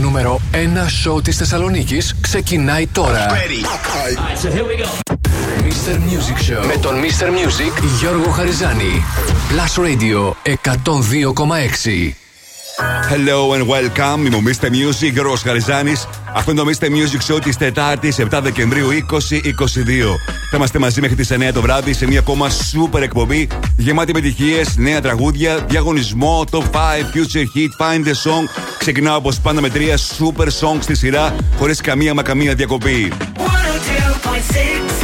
νούμερο 1 σοου της Θεσσαλονίκης ξεκινάει τώρα. Ready. so here we go. Mr. Music Show με τον Mr. Music Γιώργο Χαριζάνη. Plus Radio 102,6. Hello and welcome. Είμαι ο Mr. Music, Γιώργο Χαριζάνη. Αυτό είναι το Mr. Music Show της Τετάρτης, 7 Δεκεμβρίου 2022. Θα είμαστε μαζί μέχρι τις 9 το βράδυ σε μια ακόμα super εκπομπή γεμάτη επιτυχίε, νέα τραγούδια, διαγωνισμό, top 5, future hit, find the song. Ξεκινάω όπως πάντα με τρία super songs στη σειρά, χωρίς καμία μα καμία διακοπή. 102.6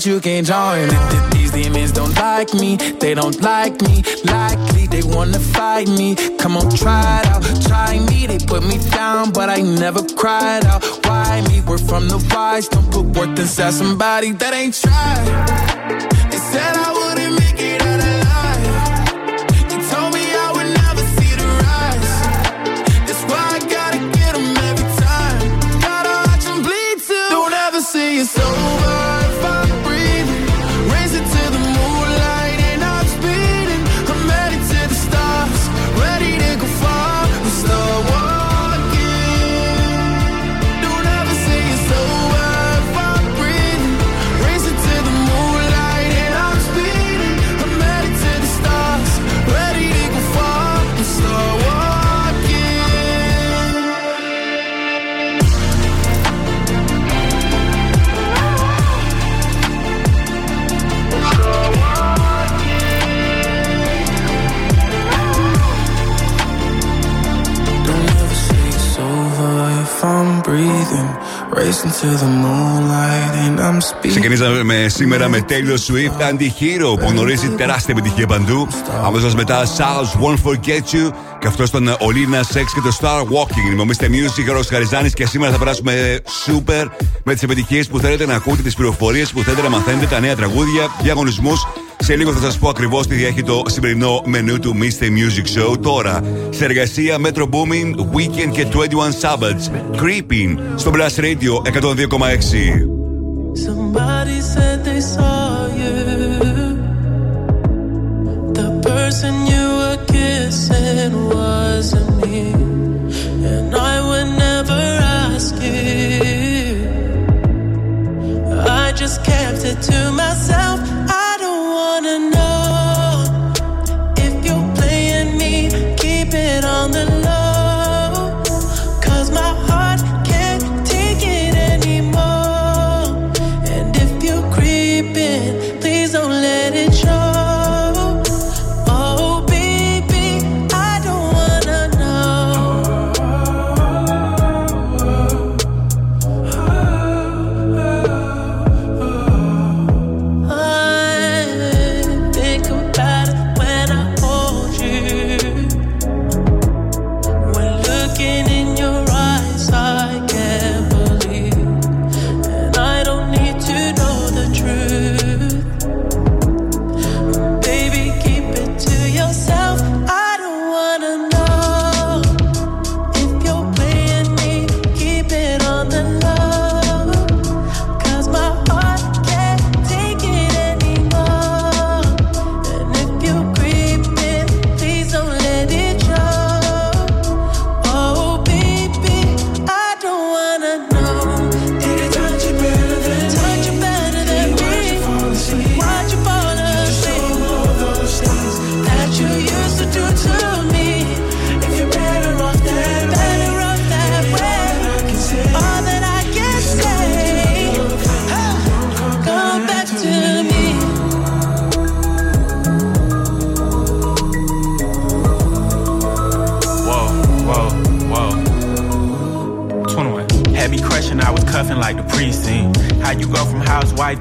that you can join. These demons don't like me, they don't like me. Likely they wanna fight me. Come on, try it out, try me. They put me down, but I never cried out. Why me? We're from the wise. Don't put worth inside somebody that ain't tried. They said I wouldn't make it out alive. They told me I would never see the rise. That's why I gotta get every time. Gotta watch bleed too. Don't ever see you so. Ξεκινήσαμε σήμερα με Taylor Swift Anti-Hero που γνωρίζει τεράστια επιτυχία παντού. Αμέσως μετά South Won't Forget You και αυτό ήταν ο Λίνα Sex και το Star Walking. Είμαι ο Mr. Music, ο Χαριζάνης και σήμερα θα περάσουμε super με τις επιτυχίες που θέλετε να ακούτε, τις πληροφορίες που θέλετε να μαθαίνετε, τα νέα τραγούδια, διαγωνισμούς σε λίγο θα σα πω ακριβώ τι έχει το σημερινό μενού του Mr. Music Show. Τώρα, σε εργασία Metro Booming, Weekend και 21 Sabbaths. Creeping στο Blast Radio 102,6. Somebody said they saw you. The person you were kissing wasn't me. And I would never ask you. I just kept it to myself.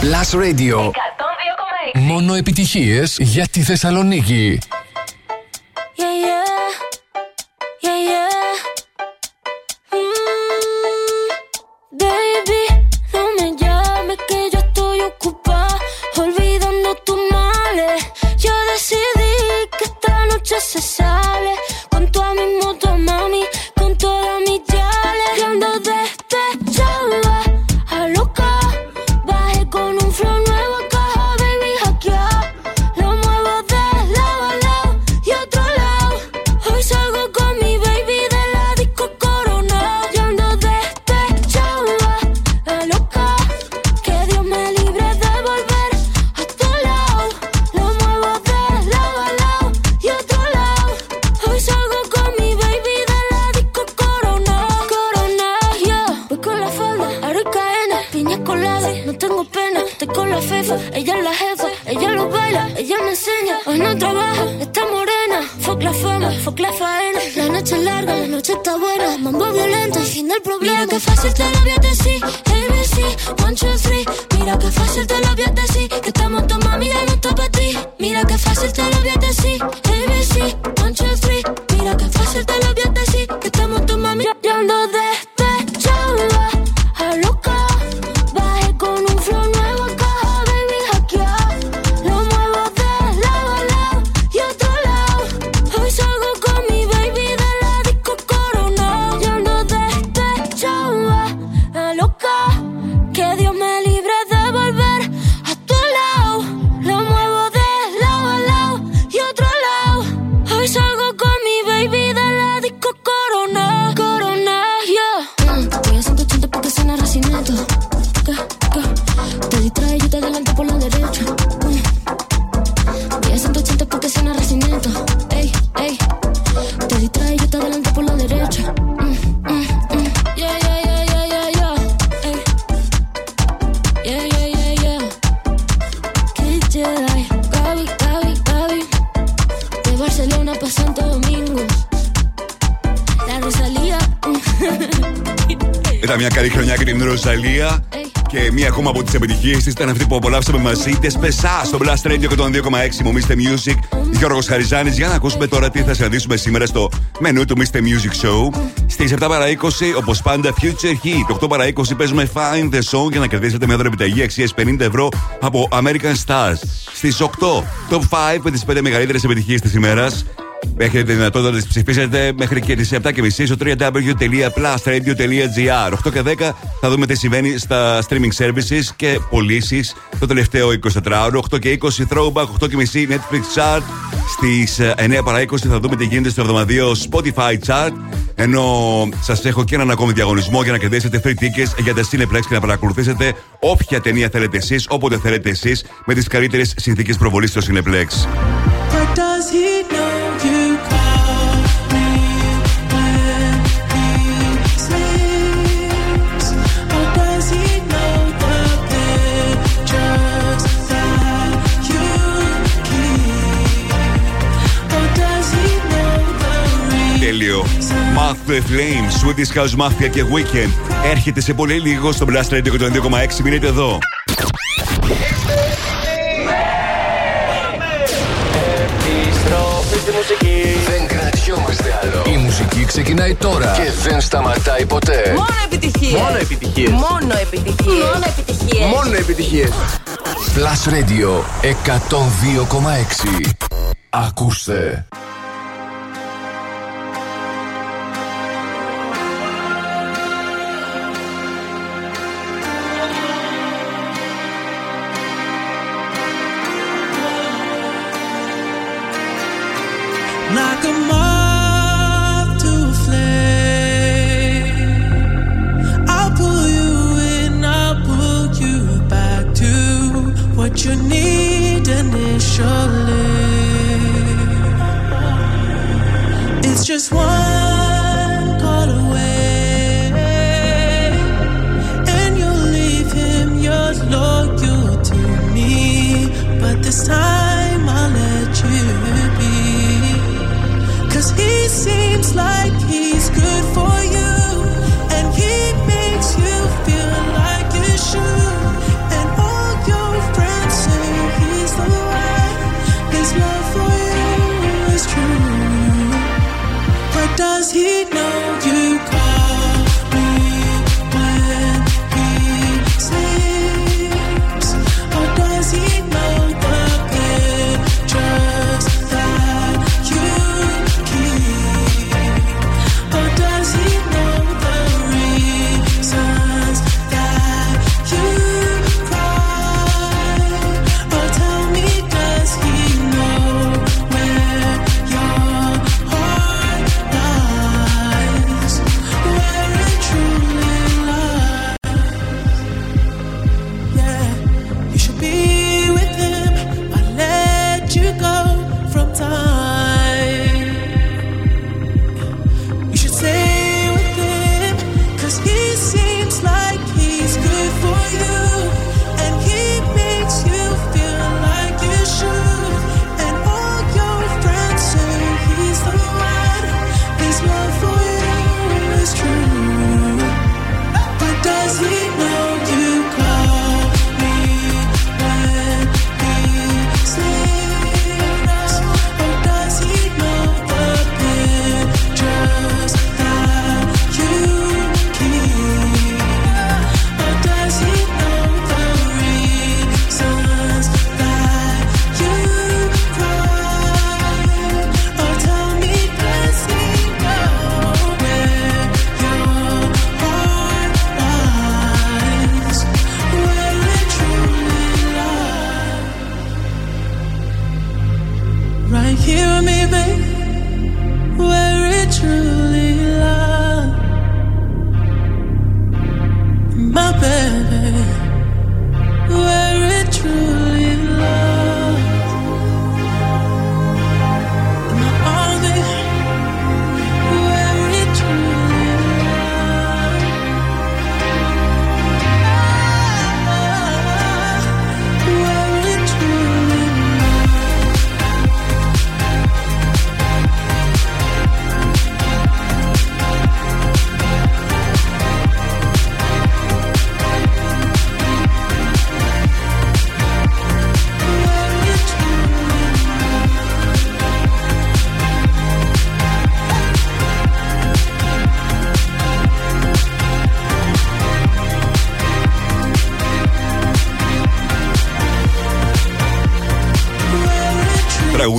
Plus Radio. Μόνο επιτυχίες για τη Θεσσαλονίκη. Επιτυχίε τη ήταν αυτή που απολαύσαμε μαζί. Τε πεσά στο Blast Radio και τον 2,6 μου Mr. Music. Γιώργος Χαριζάνης. Για να ακούσουμε τώρα τι θα συναντήσουμε σήμερα στο μενού του Mr. Music Show. Στις 7 παρα 20, όπως πάντα, Future Heat. 8 παρα 20 παίζουμε Find the Song για να κερδίσετε μια δωρεπιταγή αξίας 50 ευρώ από American Stars. Στις 8, Top 5 με τις 5 μεγαλύτερες επιτυχίες της ημέρας. Έχετε τη δυνατότητα να τις ψηφίσετε μέχρι και τις 7.30 στο www.plusradio.gr. 8 και 10 θα δούμε τι συμβαίνει στα streaming services και πωλήσεις το τελευταίο 24ωρο. 8 και 20 throwback, 8 και μισή Netflix chart. Στις 9 παρα 20 θα δούμε τι γίνεται στο εβδομαδιαίο Spotify chart. Ενώ σας έχω και έναν ακόμη διαγωνισμό για να κερδίσετε free tickets για τα Cineplex και να παρακολουθήσετε όποια ταινία θέλετε εσείς, όποτε θέλετε εσείς, με τις καλύτερες συνθήκες προβολής στο Cineplex. Math the Flame, Swedish House Mafia και Weekend. Έρχεται σε πολύ λίγο στο Blast Radio και το 2,6. Μείνετε εδώ. Επιστροφή στη μουσική. Δεν κρατιόμαστε άλλο. Η μουσική ξεκινάει τώρα και δεν σταματάει ποτέ. Μόνο επιτυχίες. Μόνο επιτυχίες. Μόνο επιτυχίες. Μόνο επιτυχίες. Μόνο επιτυχίες. Plus Radio 102,6. Ακούστε.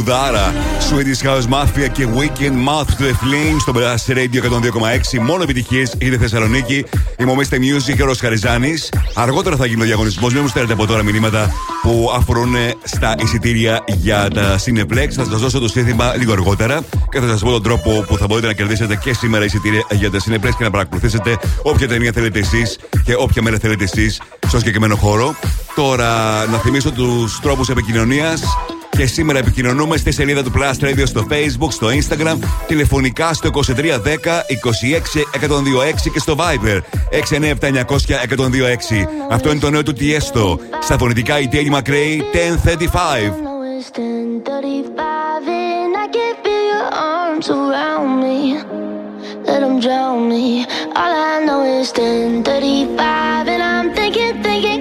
Τραγουδάρα. Swedish House Mafia και Weekend Mouth to the Flame στο Blast Radio 102,6. Μόνο επιτυχίες η Θεσσαλονίκη. Είμαι ο Mr. Music και ο Χαριζάνης. Αργότερα θα γίνει ο διαγωνισμός. Μην μου στέλνετε από τώρα μηνύματα που αφορούν στα εισιτήρια για τα Cineplex. Θα σας δώσω το σύνθημα λίγο αργότερα και θα σας πω τον τρόπο που θα μπορείτε να κερδίσετε και σήμερα εισιτήρια για τα Cineplex και να παρακολουθήσετε όποια ταινία θέλετε εσείς και όποια μέρα θέλετε εσείς στο συγκεκριμένο χώρο. Τώρα να θυμίσω τους τρόπους επικοινωνίας. Και σήμερα επικοινωνούμε στη σελίδα του Plus Radio στο Facebook, στο Instagram, τηλεφωνικά στο 2310 26 126 και στο Viber 697 900 126. Αυτό είναι το νέο του Tiesto. Στα φωνητικά η Τέλη Μακρέη 1035. let them drown me. All I know is 10:35, and I'm thinking, thinking,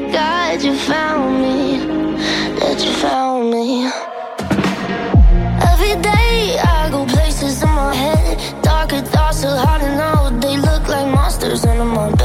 I'm on.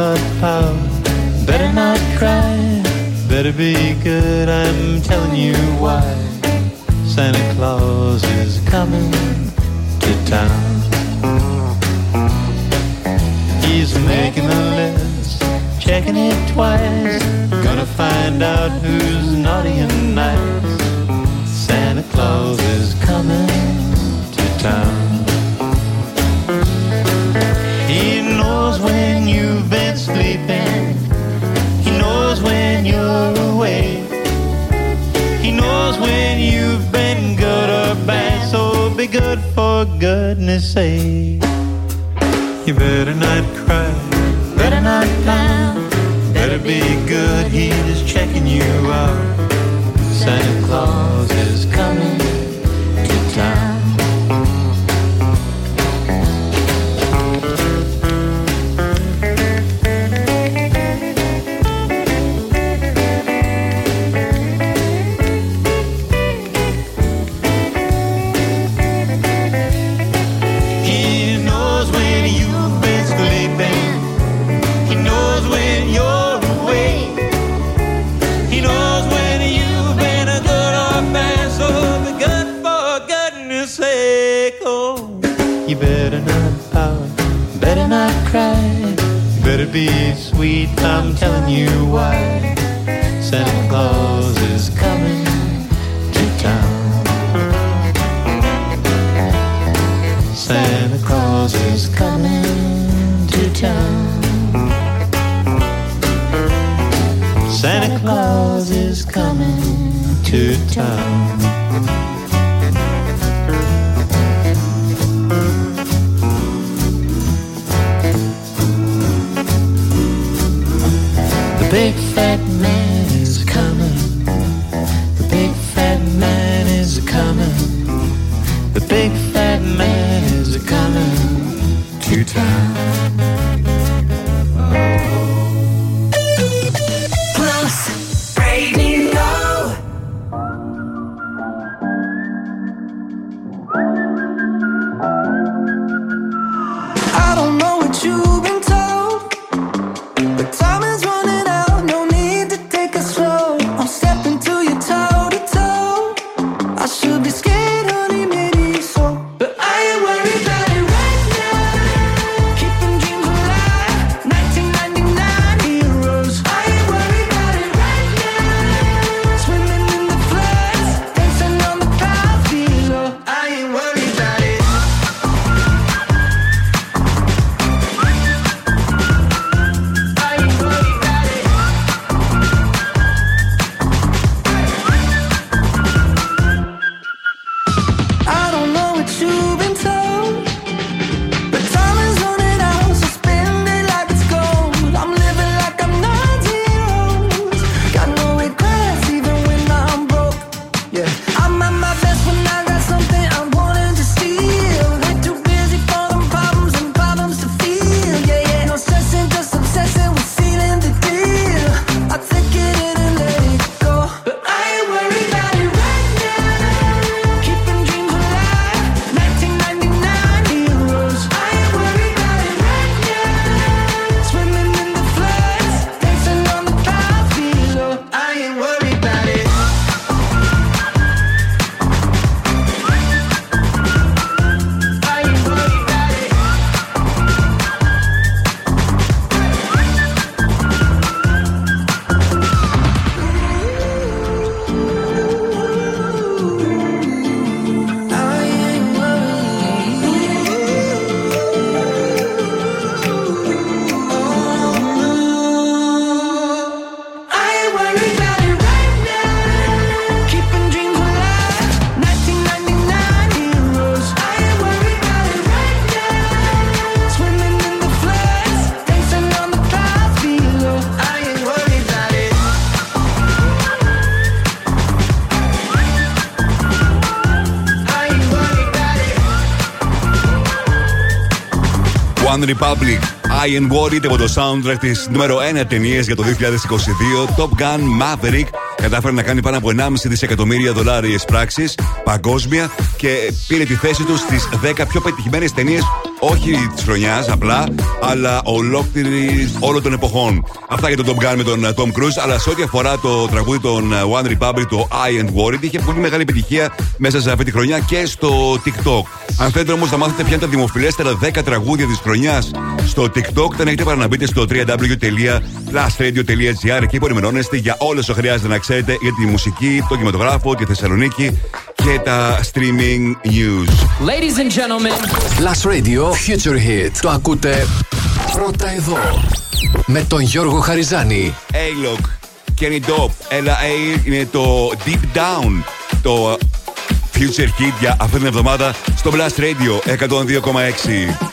heart pout. Better not cry, better be good. I'm telling you why. Santa Claus is coming to town. He's making a list, checking it twice. Gonna find out who's naughty and nice. Santa Claus is goodness sake. You better not cry, better not clown, better be good, he is checking you out. Santa Claus One Republic, I am worried από το soundtrack της νούμερο 1 ταινία για το 2022, Top Gun Maverick. Κατάφερε να κάνει πάνω από 1,5 δισεκατομμύρια δολάρια πράξεις παγκόσμια και πήρε τη θέση του στις 10 πιο πετυχημένες ταινίες, όχι της χρονιάς απλά, αλλά ολόκληρη όλων των εποχών. Αυτά για τον Top Gun με τον ε, Tom Cruise. Αλλά σε ό,τι αφορά το τραγούδι των ε, One Republic, το I and Worried, είχε πολύ μεγάλη επιτυχία μέσα σε αυτή τη χρονιά και στο TikTok. Αν θέλετε όμως να μάθετε ποια είναι τα δημοφιλέστερα 10 τραγούδια της χρονιάς στο TikTok, δεν έχετε παρά να μπείτε στο www.plusradio.gr εκεί που ενημερώνεστε για όλε όσα χρειάζεται να ξέρετε για τη μουσική, το κινηματογράφο, τη Θεσσαλονίκη και τα streaming news. Ladies and gentlemen, Plus Radio Future Hit. Το ακούτε πρώτα εδώ. Με τον Γιώργο Χαριζάνη. A-Lock, Kenny Dope, LA είναι το Deep Down, το Future Hit για αυτή την εβδομάδα στο Blast Radio 102,6.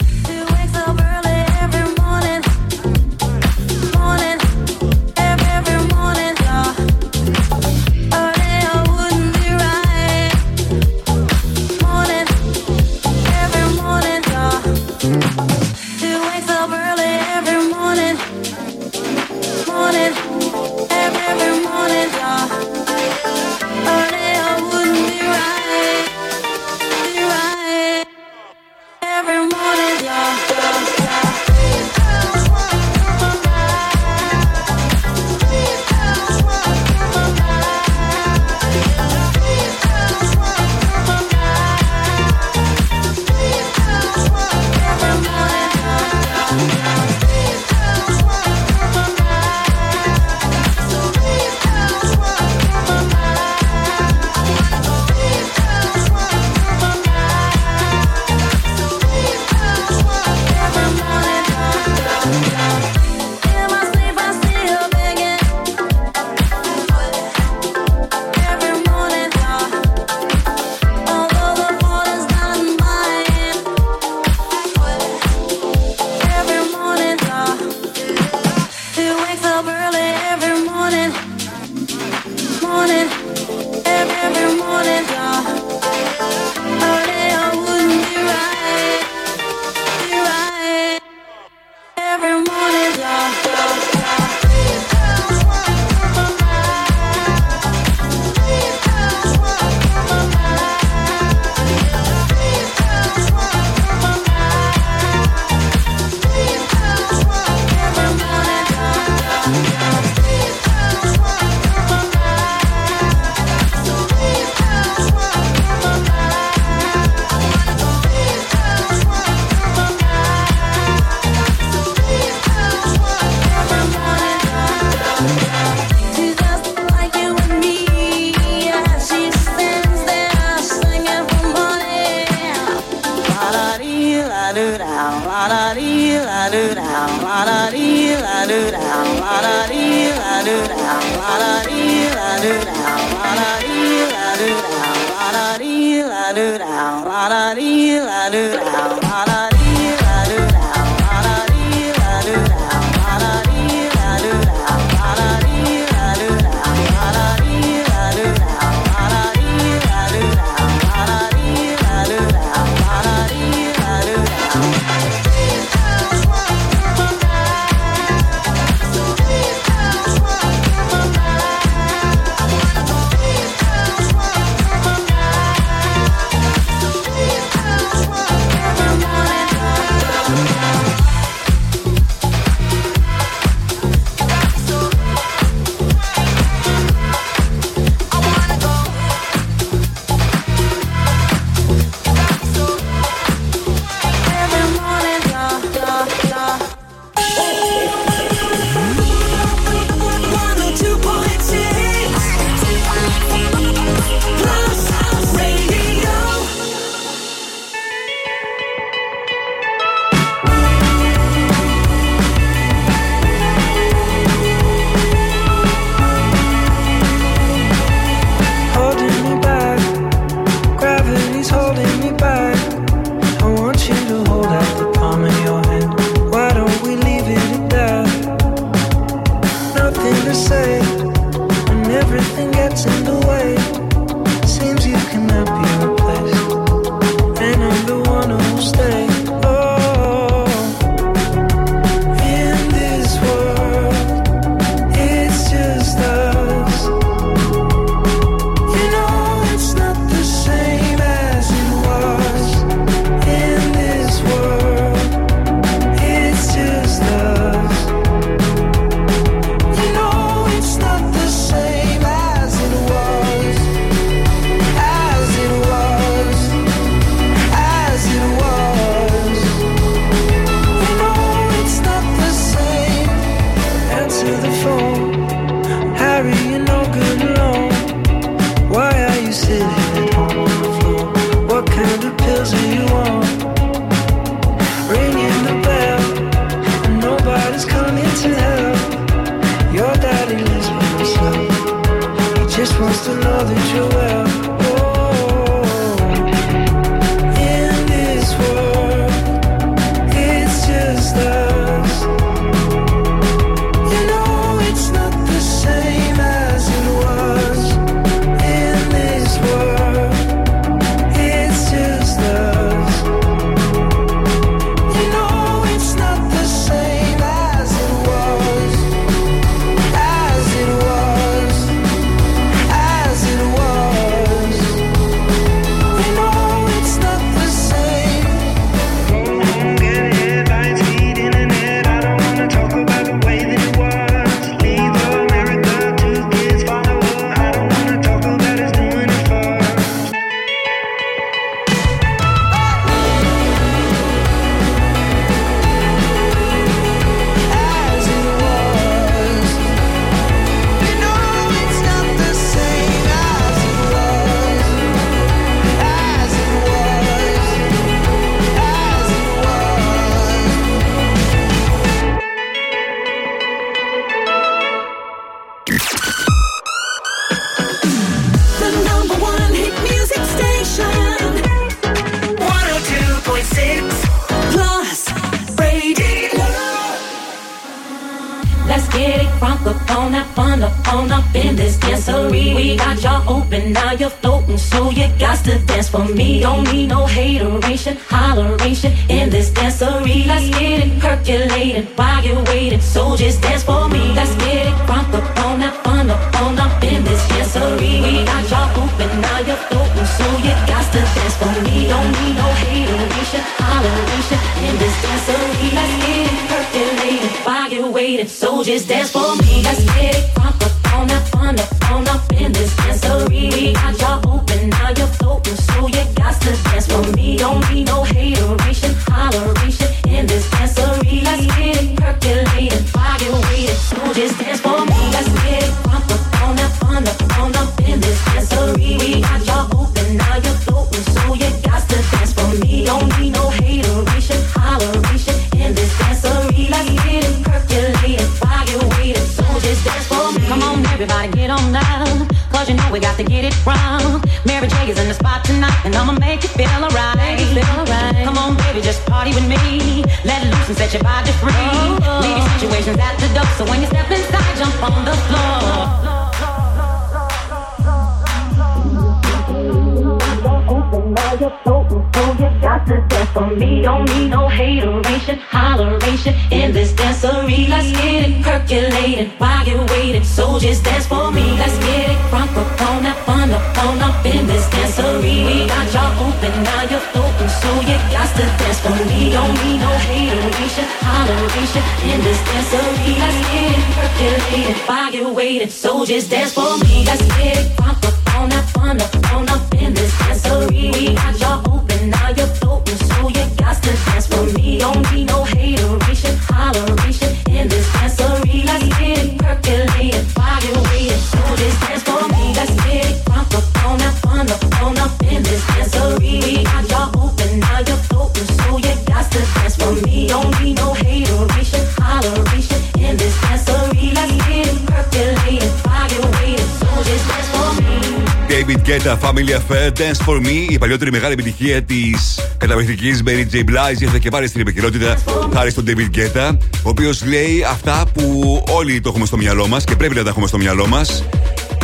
παλιότερη μεγάλη επιτυχία της καταπληκτικής Mary J. Blige ήρθε και πάλι στην επικαιρότητα χάρη στον David Guetta, ο οποίος λέει αυτά που όλοι το έχουμε στο μυαλό μας και πρέπει να τα έχουμε στο μυαλό μας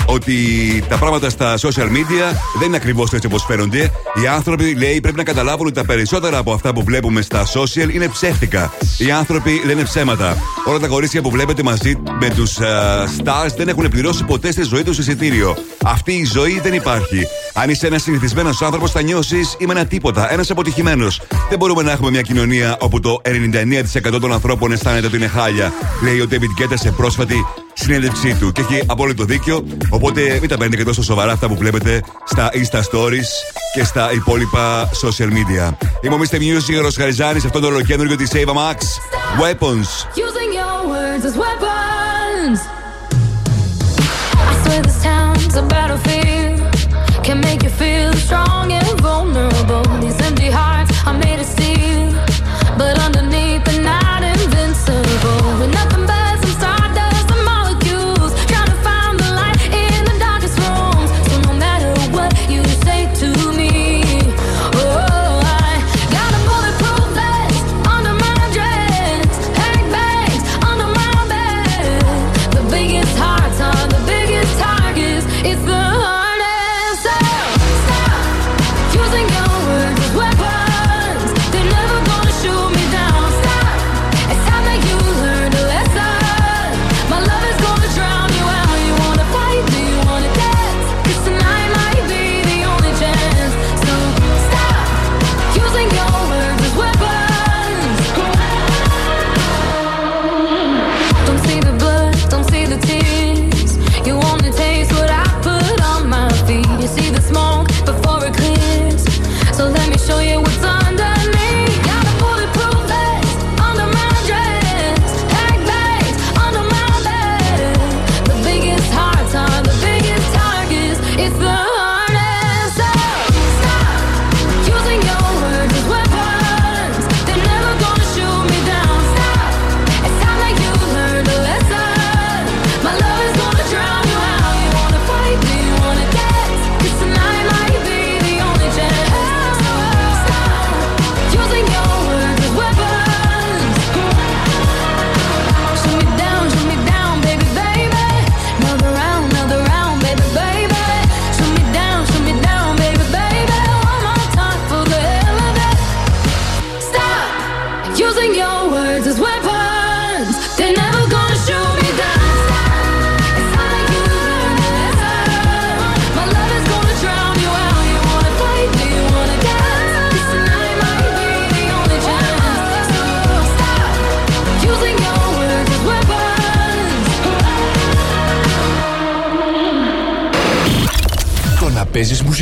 ότι τα πράγματα στα social media δεν είναι ακριβώς έτσι όπως φαίνονται. Οι άνθρωποι, λέει, πρέπει να καταλάβουν ότι τα περισσότερα από αυτά που βλέπουμε στα social είναι ψεύτικα. Οι άνθρωποι λένε ψέματα. Όλα τα κορίτσια που βλέπετε μαζί με τους uh, stars δεν έχουν πληρώσει ποτέ στη ζωή τους εισιτήριο. Αυτή η ζωή δεν υπάρχει. Αν είσαι ένας συνηθισμένος άνθρωπος, θα νιώσεις είμαι ένα τίποτα, ένας αποτυχημένος. Δεν μπορούμε να έχουμε μια κοινωνία όπου το 99% των ανθρώπων αισθάνεται ότι είναι χάλια, λέει ο David Guetta σε πρόσφατη συνέντευξή του. Και έχει απόλυτο δίκιο. Οπότε μην τα παίρνετε και τόσο σοβαρά αυτά που βλέπετε στα Insta Stories και στα υπόλοιπα social media. Είμαι ο Mr. Music, ο Ροσχαριζάνη, αυτό το ολοκέντρο τη Save Max. Weapons. Using your words as weapons. I swear this town's a battlefield. Can make you feel strong and vulnerable. These empty hearts are made of steel. But under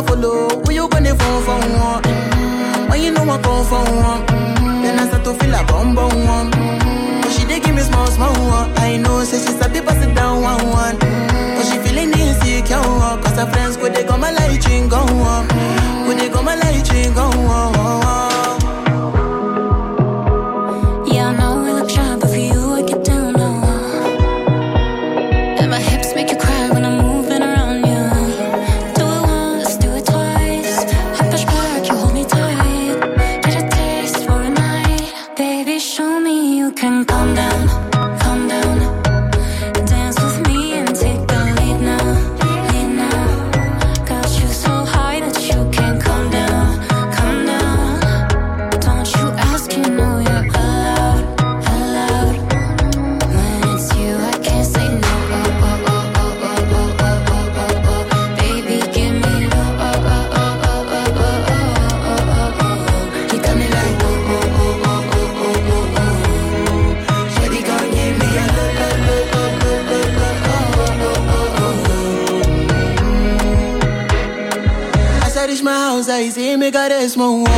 wan follow? Who you gonna phone for one? Mm-hmm. When you know I come for one, mm-hmm. then I start to feel a bum bum one. Mm-hmm. But she dey give me small small one. I know, say she sabi pass it down one one. Mm-hmm. But she feeling insecure, cause her friends go they come a light drink go on, go they come a light drink go on. mismo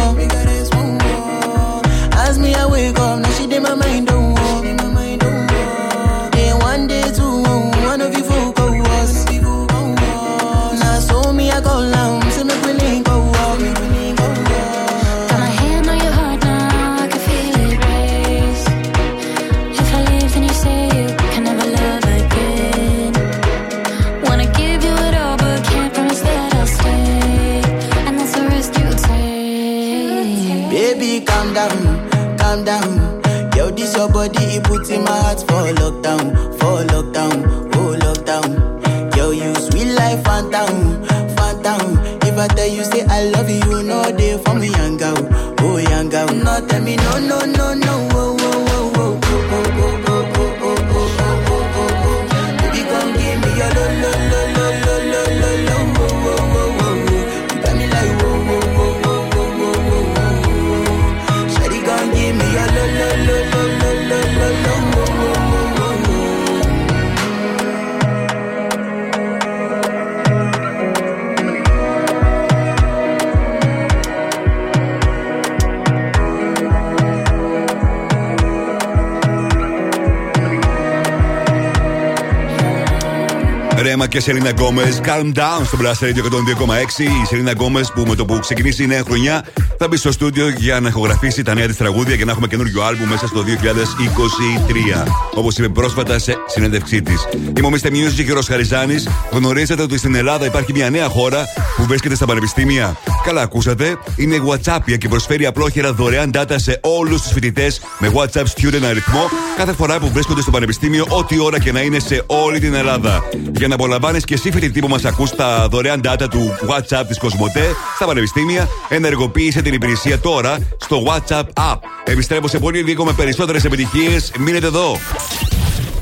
Γκόμεζ. Calm down στο Blast Radio 102,6. Η Σελίνα Γκόμες που με το που ξεκινήσει η νέα χρονιά θα μπει στο στούντιο για να ηχογραφήσει τα νέα της τραγούδια και να έχουμε καινούριο άλμπουμ μέσα στο 2023. Όπως είπε πρόσφατα σε συνέντευξή της. Είμαι ο Mr. ο Ρος Χαριζάνης. Γνωρίζετε ότι στην Ελλάδα υπάρχει μια νέα χώρα που βρίσκεται στα πανεπιστήμια. Καλά, ακούσατε. Είναι What's Up και προσφέρει απλόχερα δωρεάν data σε όλους τους φοιτητές με What's Up Student αριθμό κάθε φορά που βρίσκονται στο Πανεπιστήμιο, ό,τι ώρα και να είναι σε όλη την Ελλάδα. Για να απολαμβάνεις και εσύ φοιτητή που μας ακούς τα δωρεάν data του WhatsApp της Κοσμοτέ στα πανεπιστήμια, ενεργοποίησε την υπηρεσία τώρα στο WhatsApp App. Επιστρέφω σε πολύ λίγο με περισσότερες επιτυχίες. Μείνετε εδώ.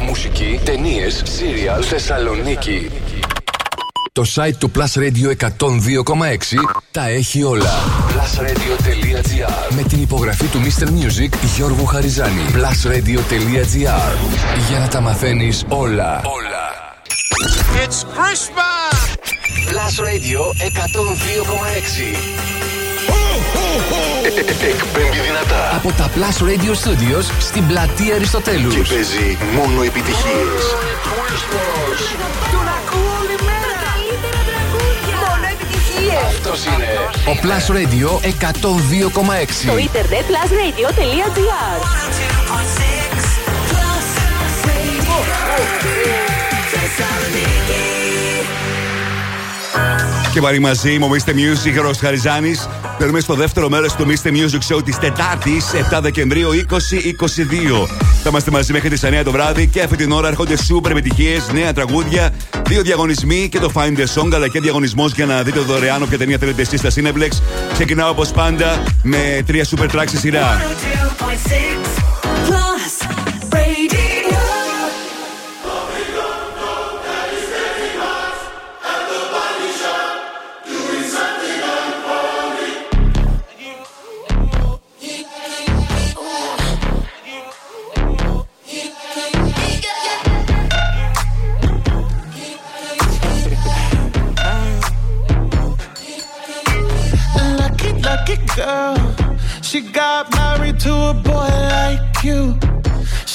Μουσική, ταινίες, σύριαλ, Θεσσαλονίκη. Το site του Plus Radio 102,6 τα έχει όλα. Plusradio.gr Με την υπογραφή του Mister Music Γιώργου Χαριζάνη. Plusradio.gr Για να τα μαθαίνεις όλα. Όλα. It's Christmas! Plus Radio 102,6 Εκπέμπει δυνατά από τα Plus Radio Studios στην πλατεία Αριστοτέλους και παίζει μόνο επιτυχίες. Αυτός είναι ο Plus Radio 102,6. Το ίντερνετ plusradio.gr Και πάλι μαζί μου, Mr. Music, Ρος Χαριζάνης. Περνούμε στο δεύτερο μέρος του Mr. Music Show της Τετάρτης, 7 Δεκεμβρίου 2022. Θα είμαστε μαζί μέχρι τις 9 το βράδυ και αυτή την ώρα έρχονται σούπερ επιτυχίες, νέα τραγούδια δύο διαγωνισμοί και το Find the Song, αλλά και διαγωνισμός για να δείτε δωρεάν όποια ταινία θέλετε εσείς στα Cineplex. Ξεκινάω όπως πάντα με τρία super tracks στη σειρά.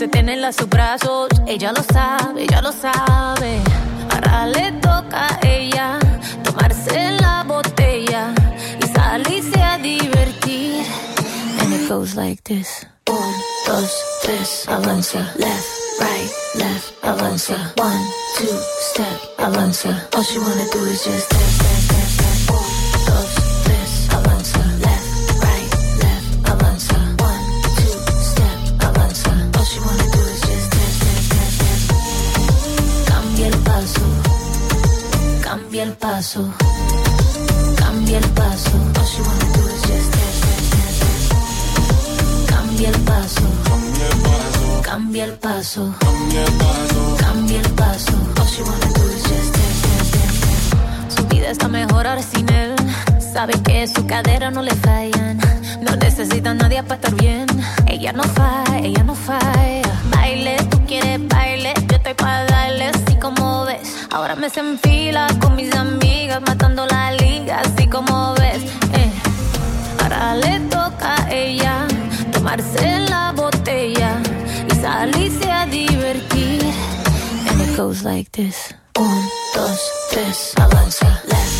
Merece tenerla a sus brazos, ella lo sabe, ella lo sabe. Ahora le toca a ella tomarse la botella y salirse a divertir. And it goes like this. Un, dos, tres, avanza. Left, right, left, avanza. One, two, step, avanza. All she wanna do is just dance, dance, cambia el paso. All she wanna do is just. Cambia el paso, cambia el paso, cambia el paso. All she wanna do. Su vida está mejor sin él. Sabe que su cadera no le fallan. No necesita nadie para estar bien. Ella no falla, ella no falla. Baile, tú quieres baile. Yo estoy para darle como ves. Ahora me se enfila con mis amigas, matando la liga, así como ves. Eh. Ahora le toca a ella tomarse la botella y salirse a divertir. And it goes like this. Un, dos, tres, avanza. Left,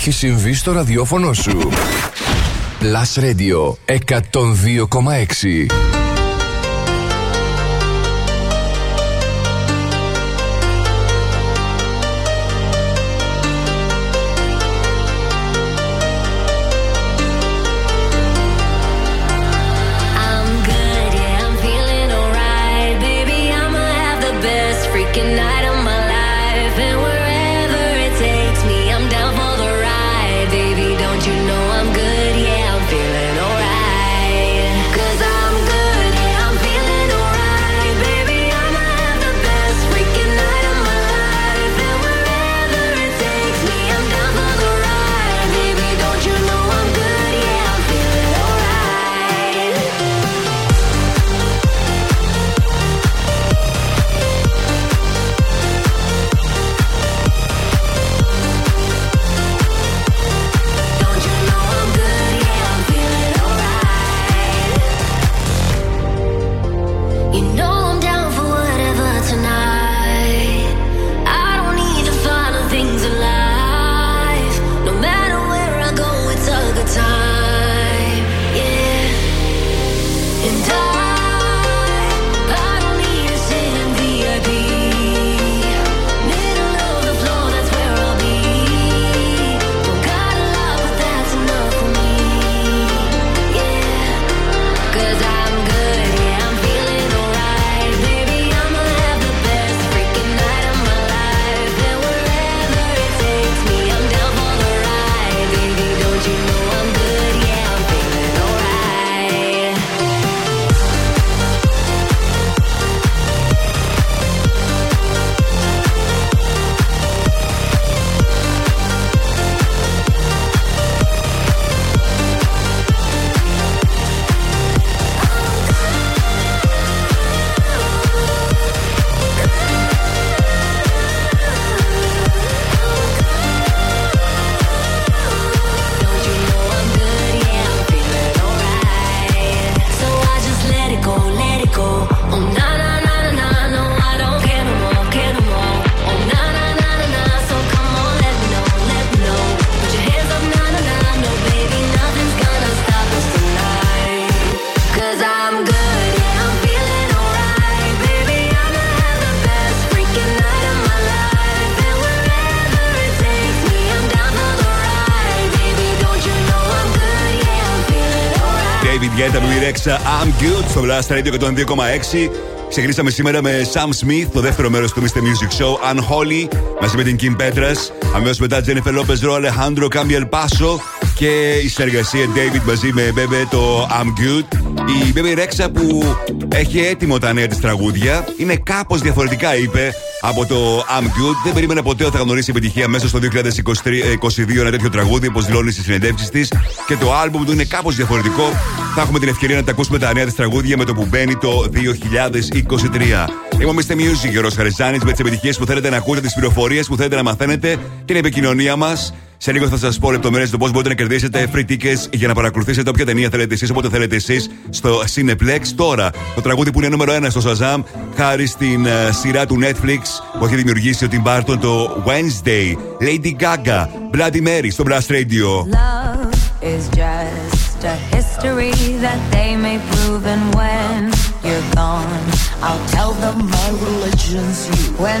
έχει συμβεί στο ραδιόφωνο σου. Last Radio 102,6 I'm Good στο Blast Radio 102,6. Ξεκινήσαμε σήμερα με Sam Smith, το δεύτερο μέρο του Mr. Music Show, Unholy, μαζί με την Kim Petras. Αμέσω μετά Jennifer Lopez Ro, Alejandro Cambiel Paso και η συνεργασία David μαζί με Bebe το I'm Good. Η Baby Rexha που έχει έτοιμο τα νέα της τραγούδια είναι κάπως διαφορετικά, είπε, από το I'm Good. Δεν περίμενε ποτέ ότι θα γνωρίσει επιτυχία μέσα στο 2022 ένα τέτοιο τραγούδι, όπως δηλώνει στις συνεντεύξεις της. Και το album του είναι κάπως διαφορετικό. Θα έχουμε την ευκαιρία να τα ακούσουμε τα νέα της τραγούδια με το που μπαίνει το 2023. Είμαι ο Mr. Music, Γερό Χαριζάνης, με τις επιτυχίες που θέλετε να ακούτε, τις πληροφορίες που θέλετε να μαθαίνετε, την επικοινωνία μας. Σε λίγο θα σας πω λεπτομέρειες το πώς μπορείτε να κερδίσετε free tickets για να παρακολουθήσετε όποια ταινία θέλετε εσείς, όποτε θέλετε εσείς στο Cineplex. Τώρα, το τραγούδι που είναι νούμερο 1 στο Shazam, χάρη στην uh, σειρά του Netflix που έχει δημιουργήσει ο Tim Burton, το Wednesday. Lady Gaga, Bloody Mary στο Blast Radio. Love is just a history that they may prove, and when you're gone, I'll tell them my religion's you. When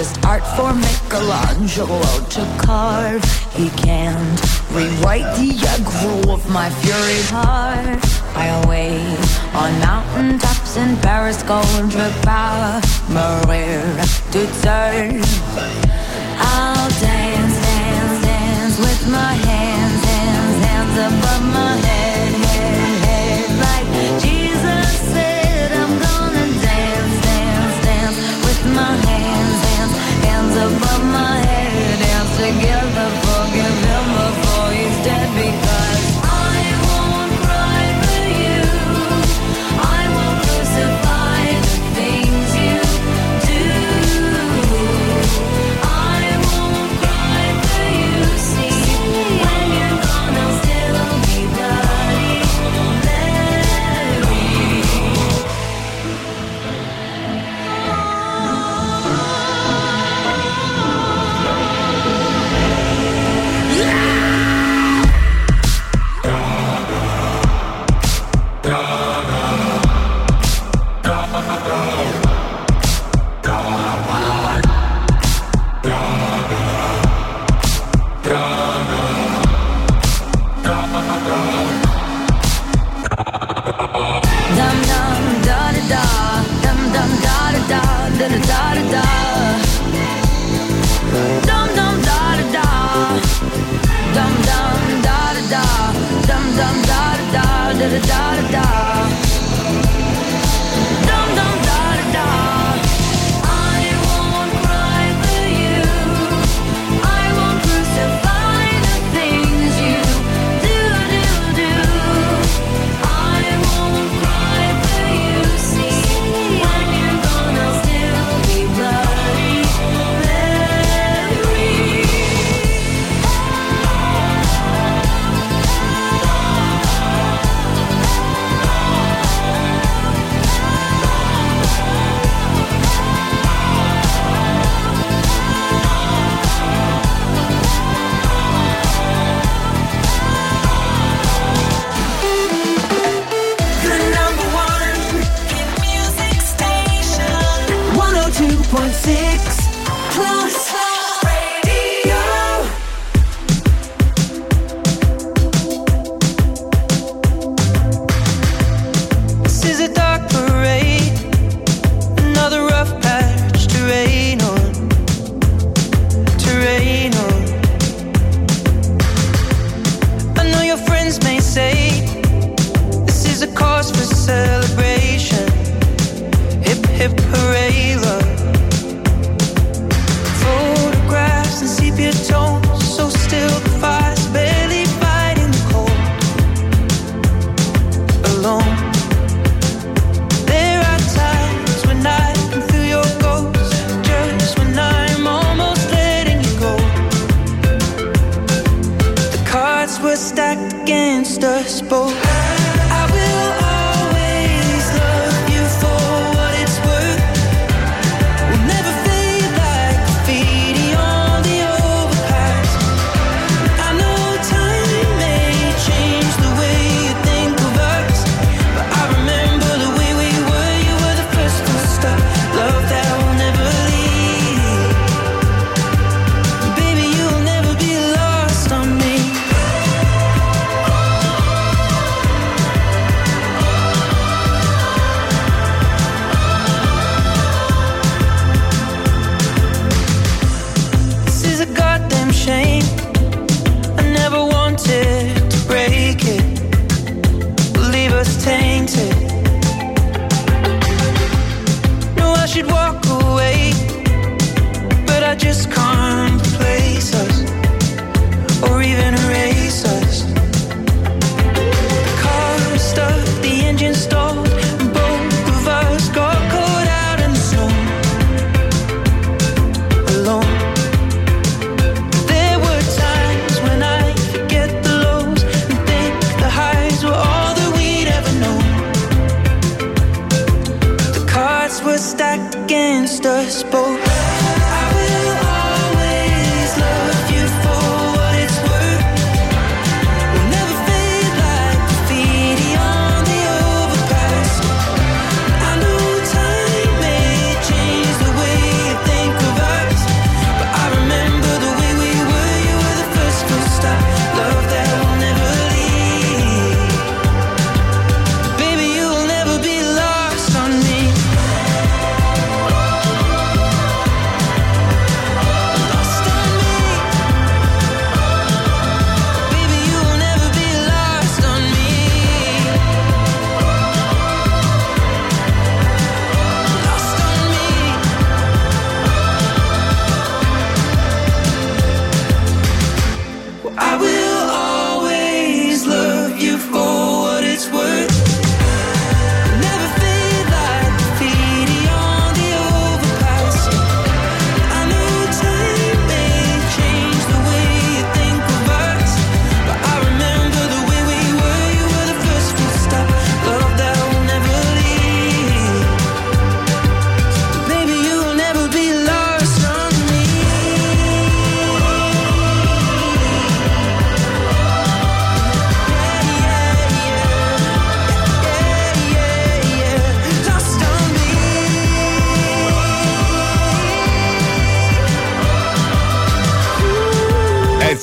just art for Michelangelo to carve. He can't rewrite the aggro of my fury heart. I wait on mountain tops in Paris, to power, Maria to turn. I'll dance, dance, dance with my hands, hands, hands above my head, head, head, like Jesus said. I'm gonna dance, dance, dance with my da, da da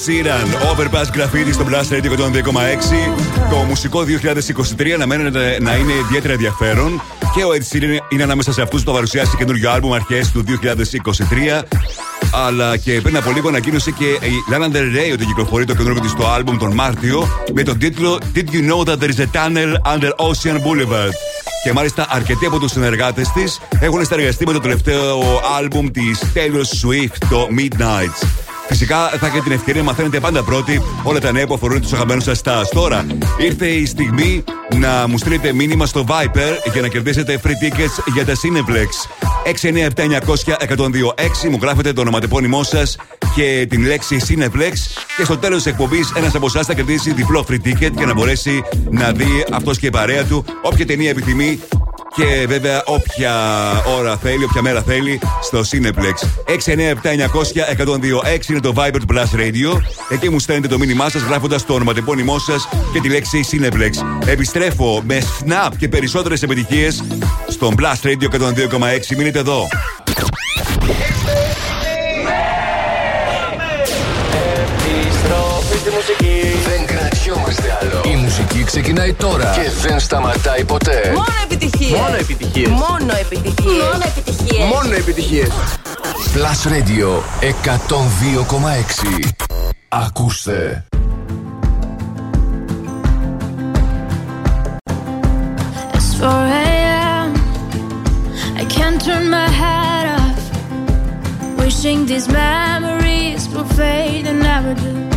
Sheeran, Overpass Graffiti στο Blast Radio 102,6. Το μουσικό 2023 αναμένεται να είναι ιδιαίτερα ενδιαφέρον και ο Ed Sheeran είναι ανάμεσα σε αυτούς που θα παρουσιάσει καινούριο άλμπουμ αρχές του 2023. Αλλά και πριν από λίγο ανακοίνωσε και η Lana Del Rey ότι κυκλοφορεί το καινούργιο της το άλμπουμ τον Μάρτιο με τον τίτλο Did you know that there is a tunnel under Ocean Boulevard? Και μάλιστα αρκετοί από τους συνεργάτες της έχουν συνεργαστεί με το τελευταίο άλμπουμ της Taylor Swift, το Midnights. Φυσικά θα έχετε την ευκαιρία να μαθαίνετε πάντα πρώτοι όλα τα νέα που αφορούν τους αγαπημένους σας stars. Τώρα ήρθε η στιγμή να μου στείλετε μήνυμα στο Viper για να κερδίσετε free tickets για τα Cineplex. 697-900-1026 μου γράφετε το ονοματεπώνυμό σας και την λέξη Cineplex. Και στο τέλος της εκπομπής, ένας από εσάς θα κερδίσει διπλό free ticket για να μπορέσει να δει αυτός και η παρέα του όποια ταινία επιθυμεί και βέβαια όποια ώρα θέλει, όποια μέρα θέλει στο Cineplex. 697-900-1026 είναι το Viber του Plus Radio. Εκεί μου στέλνετε το μήνυμά σας γράφοντας το ονοματεπώνυμό σας και τη λέξη Cineplex. Επιστρέφω με Snap και περισσότερες επιτυχίες στον Plus Radio 102,6. Μείνετε εδώ. Μουσική ξεκινάει τώρα και δεν σταματάει ποτέ. Μόνο επιτυχίες. Μόνο επιτυχίες. Μόνο επιτυχίες. Μόνο επιτυχίες. Μόνο επιτυχίες. Plus Radio 102,6. Ακούστε. It's 4 a.m. I can't turn my head off. Wishing these memories will fade and never do.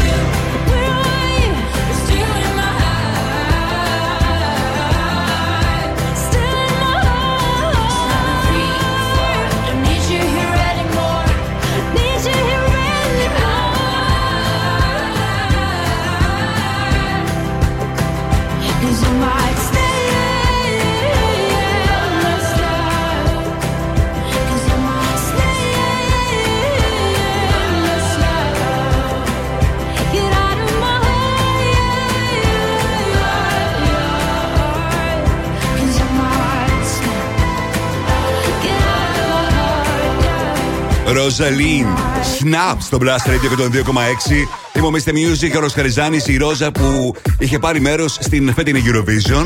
Ροζαλίν. Snap στο Blast Radio και τον 2,6. Είμαι ο Mr. Music, ο Ροσχαριζάνη, η Ρόζα που είχε πάρει μέρος στην φετινή Eurovision.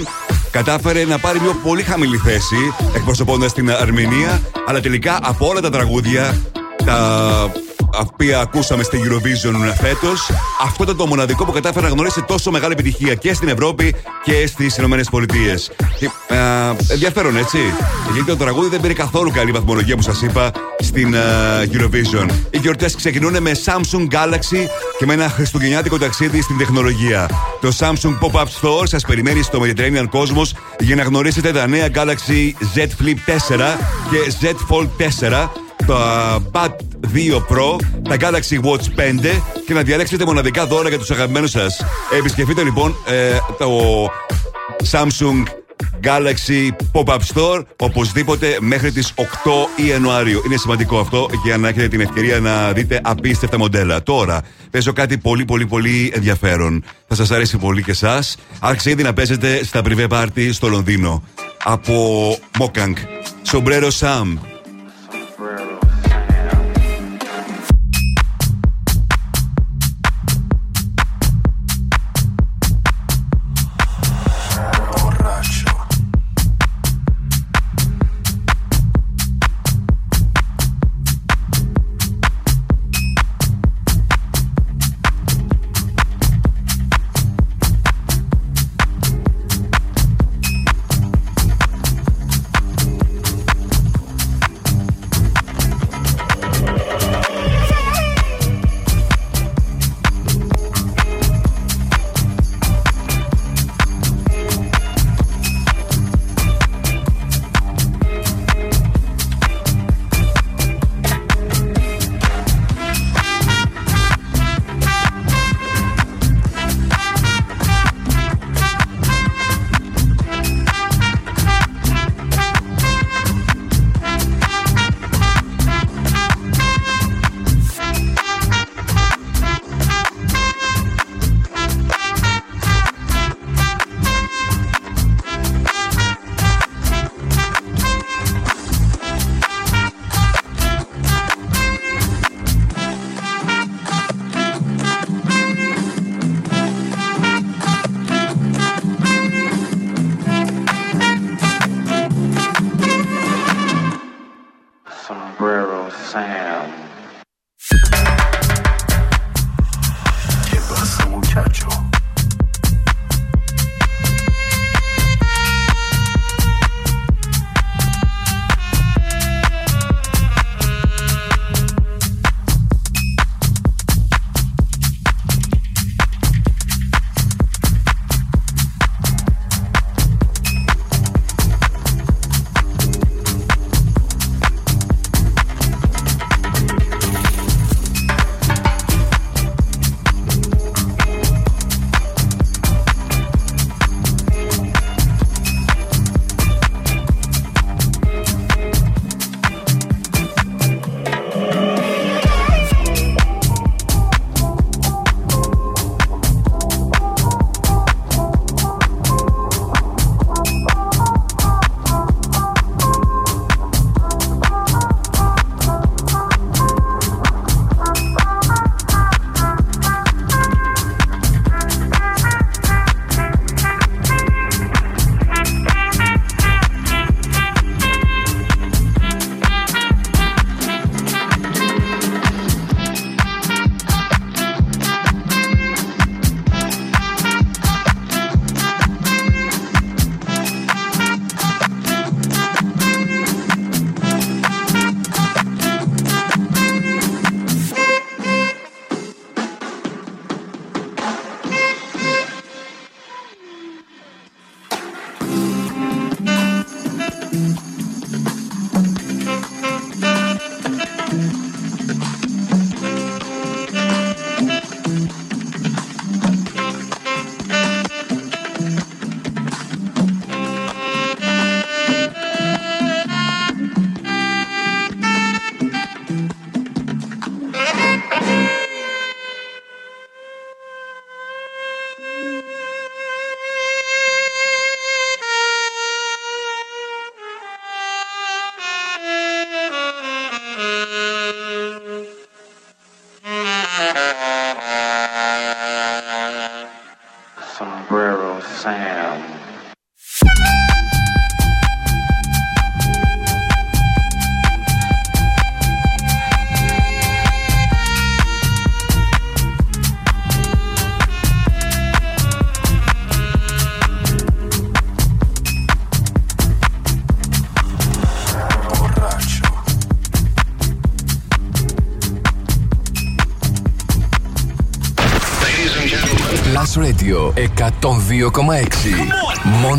Κατάφερε να πάρει μια πολύ χαμηλή θέση εκπροσωπώντας την Αρμενία, αλλά τελικά από όλα τα τραγούδια τα οποία ακούσαμε στη Eurovision φέτος, αυτό ήταν το μοναδικό που κατάφερε να γνωρίσει τόσο μεγάλη επιτυχία και στην Ευρώπη και στις Ηνωμένες Πολιτείες. Ενδιαφέρον, έτσι. Γιατί το τραγούδι δεν πήρε καθόλου καλή βαθμολογία που σας είπα στην ε, Eurovision. Οι γιορτές ξεκινούν με Samsung Galaxy και με ένα χριστουγεννιάτικο ταξίδι στην τεχνολογία. Το Samsung Pop-Up Store σας περιμένει στο Mediterranean Cosmos για να γνωρίσετε τα νέα Galaxy Z Flip 4 και Z Fold 4 τα Pad 2 Pro, τα Galaxy Watch 5 και να διαλέξετε μοναδικά δώρα για τους αγαπημένους σας. Επισκεφτείτε λοιπόν ε, το Samsung Galaxy Pop-Up Store οπωσδήποτε μέχρι τις 8 Ιανουαρίου. Είναι σημαντικό αυτό για να έχετε την ευκαιρία να δείτε απίστευτα μοντέλα. Τώρα παίζω κάτι πολύ πολύ πολύ ενδιαφέρον. Θα σας αρέσει πολύ και εσάς. Άρχισε ήδη να παίζετε στα privé party στο Λονδίνο. Από Mokang. Sombrero Sam.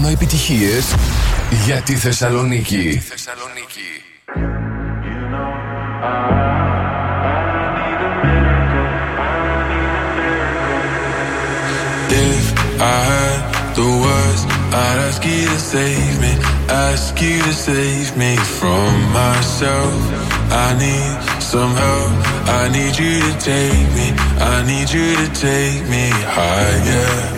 μόνο επιτυχίες για τη Θεσσαλονίκη. If I had the words, I'd ask you to save me. Ask you to save me from myself. I need some help. I need you to take me. I need you to take me higher.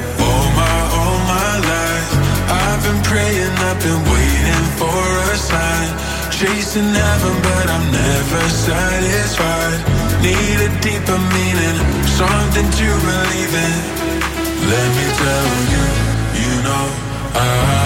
Been waiting for a sign. Chasing heaven but I'm never satisfied. Need a deeper meaning Something to believe in. Let me tell you, you know I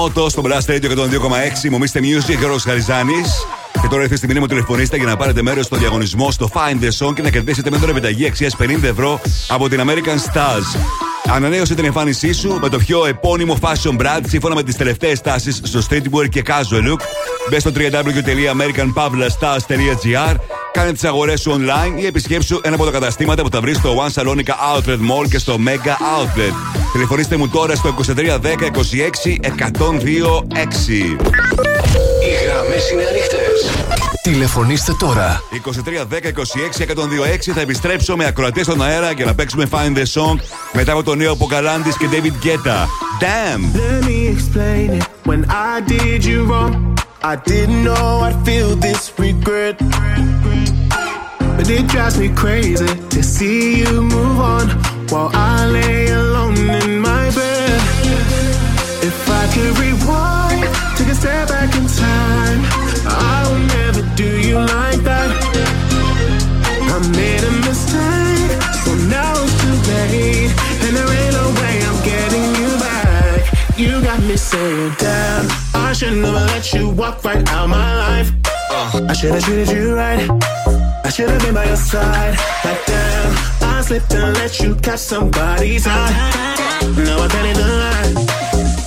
Max, The Moto στο Blast Radio 102,6. Μου Mr. Music, Γιώργος Χαριζάνης. Και τώρα ήρθε η στιγμή μου τηλεφωνήστε για να πάρετε μέρος στο διαγωνισμό στο Find the Song και να κερδίσετε με δώρο επιταγή αξίας 50 ευρώ από την American Stars. Ανανέωσε την εμφάνισή σου με το πιο επώνυμο fashion brand σύμφωνα με τις τελευταίες τάσεις στο streetwear και casual look. Μπες στο www.americanpavlastars.gr Κάνε τις αγορές σου online ή επισκέψου ένα από τα καταστήματα που θα βρεις στο One Salonica Outlet Mall και στο Mega Outlet. Τηλεφωνήστε μου τώρα στο 2310 26 102 6. Οι γραμμέ είναι ανοιχτέ. Τηλεφωνήστε τώρα. 2310 26 126 θα επιστρέψω με ακροατέ στον αέρα για να παίξουμε Find the Song μετά από τον νέο Ποκαλάντη και David Guetta. Damn! Let me explain it. When I did you wrong, I didn't know I'd feel this regret. But it drives me crazy to see you move on while I lay alone in my bed. If I could rewind, take a step back in time, I would never do you like that. I made a mistake, so now it's too late, and there ain't no way I'm getting you back. You got me saying, damn, I should never let you walk right out my life. I should have treated you right. I should have been by your side. Like I slipped and let you catch somebody's eye. Now I can't even lie.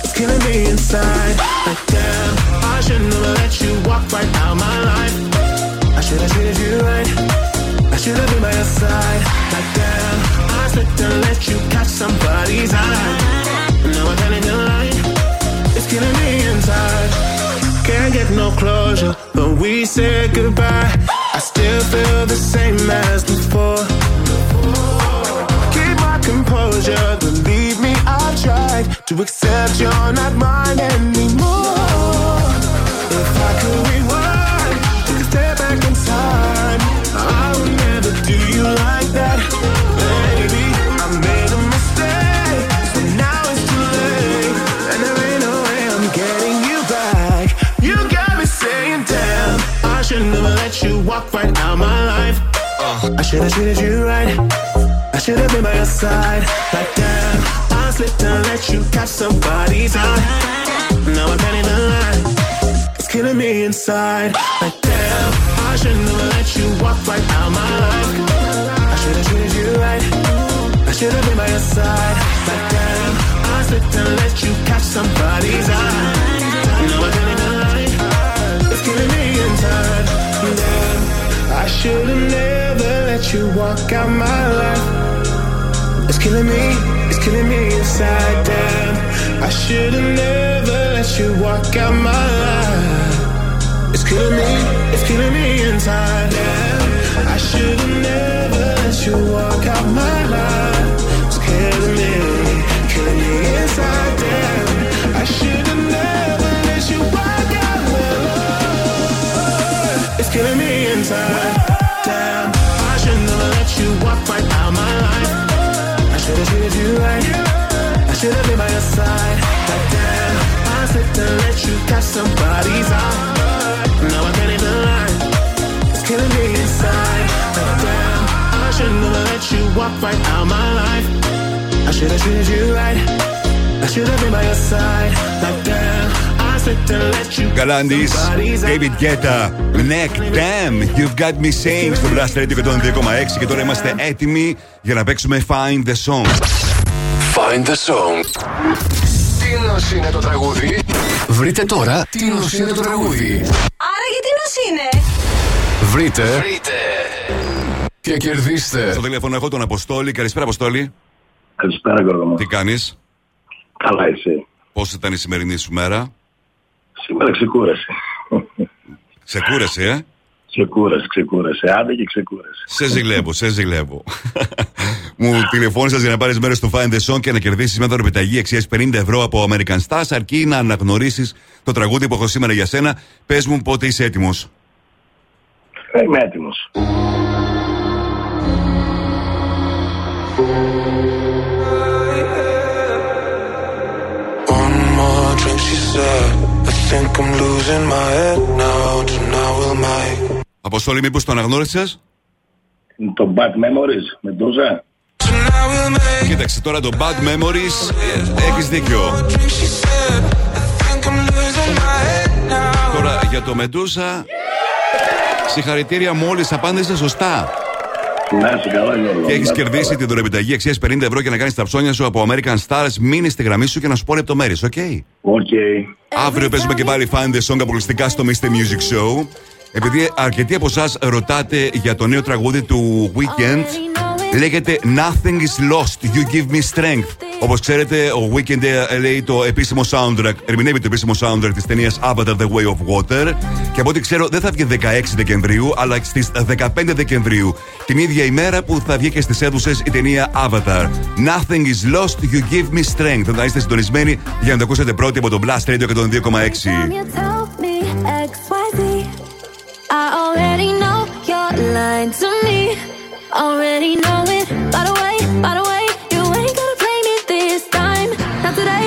It's killing me inside. Like damn, I should never let you walk right out my life. I should have treated you right. I should have been by your side. Like damn, I slipped and let you catch somebody's eye. Now I can't even lie. It's killing me inside. Can't get no closure, but we said goodbye. I still feel the same to accept you're not mine anymore. If I could rewind, take a step back in time, I would never do you like that, baby. I made a mistake, so now it's too late, and there ain't no way I'm getting you back. You got me saying, damn, I should never let you walk right out my life. I should have treated you right. I should have been by your side. Like damn, I slipped and let you catch somebody's eye. Now I can't even lie. It's killing me inside. Like damn, I should never let you walk right out my life. I should have treated you right. I should have been by your side. Like damn, I slipped and let you catch somebody's eye. Now I can't even lie. It's killing me inside. Damn, I should have never let you walk out my life. It's killing me, it's killing me inside. Damn, I should have never let you walk out my life. It's killing me, it's killing me inside. Damn, I should have never let you walk out my should have been by your side. Like damn, I slipped and let you catch somebody's eye. Now I can't even lie. It's killing me inside. Like damn, I should never let you walk right out my life. I should have treated you right. I should have been by your side. Like damn, I slipped and let you catch Galandis, somebody's eye. David Guetta, Neck, Damn, You've Got Me Saying στο Blast Radio 102,6 και τώρα είμαστε έτοιμοι για να παίξουμε Find the Song. Find the song. Τι νος είναι το τραγούδι; Βρείτε τώρα τι νος είναι το τραγούδι. Άρα γιατί νος είναι; Βρείτε. Βρείτε. Και κερδίστε. Στο τηλέφωνο έχω τον Αποστόλη. Καλησπέρα, Αποστόλη. Καλησπέρα, Γιώργο μου. Τι κάνεις, Καλά, εσύ. Πώς ήταν η σημερινή σου μέρα, Σήμερα ξεκούρασε. Ξεκούρασε, ε; Ξεκούρασε, ξεκούρασε. Άντε και ξεκούρασε. Σε ζηλεύω, σε ζηλεύω. Μου τηλεφώνησα για να πάρεις μέρος στο Find the Song και να κερδίσεις μια δωρεπιταγή αξίας 50 ευρώ από American Stars, αρκεί να αναγνωρίσεις το τραγούδι που έχω σήμερα για σένα. Πες μου πότε είσαι έτοιμος. Ε, Είμαι έτοιμος. One more drink, she said. I think I'm losing my head now. Tonight we'll make. Αποστόλη, μήπως το αναγνώρισε. Το Bad Memories με Κοίταξε τώρα το Bad Memories. Έχεις δίκιο. Τώρα για το Meduza. Συγχαρητήρια μόλις απάντησες σωστά. Να 'σαι καλά, Και έχεις κερδίσει την δωροεπιταγή αξίας 50 ευρώ και να κάνεις τα ψώνια σου από American Stars. Μείνε στη γραμμή σου και να σου πω λεπτομέρειες, OK; Okay? Okay. Αύριο παίζουμε και πάλι Find the Song αποκλειστικά στο Mr. Music Show. Επειδή αρκετοί από εσάς ρωτάτε για το νέο τραγούδι του Weekend, λέγεται Nothing is lost, you give me strength. Όπως ξέρετε, ο Weekend ε, λέει το επίσημο soundtrack, ερμηνεύει το επίσημο soundtrack της ταινίας Avatar The Way of Water. Και από ό,τι ξέρω, δεν θα βγει 16 Δεκεμβρίου, αλλά στις 15 Δεκεμβρίου, την ίδια ημέρα που θα βγει και στις αίθουσες η ταινία Avatar. Nothing is lost, you give me strength. Θα είστε συντονισμένοι για να το ακούσετε πρώτοι από τον Blast Radio 102,6. I already know you're lying to me. Already know it. By the way, by the way, you ain't gonna play me this time. Not today.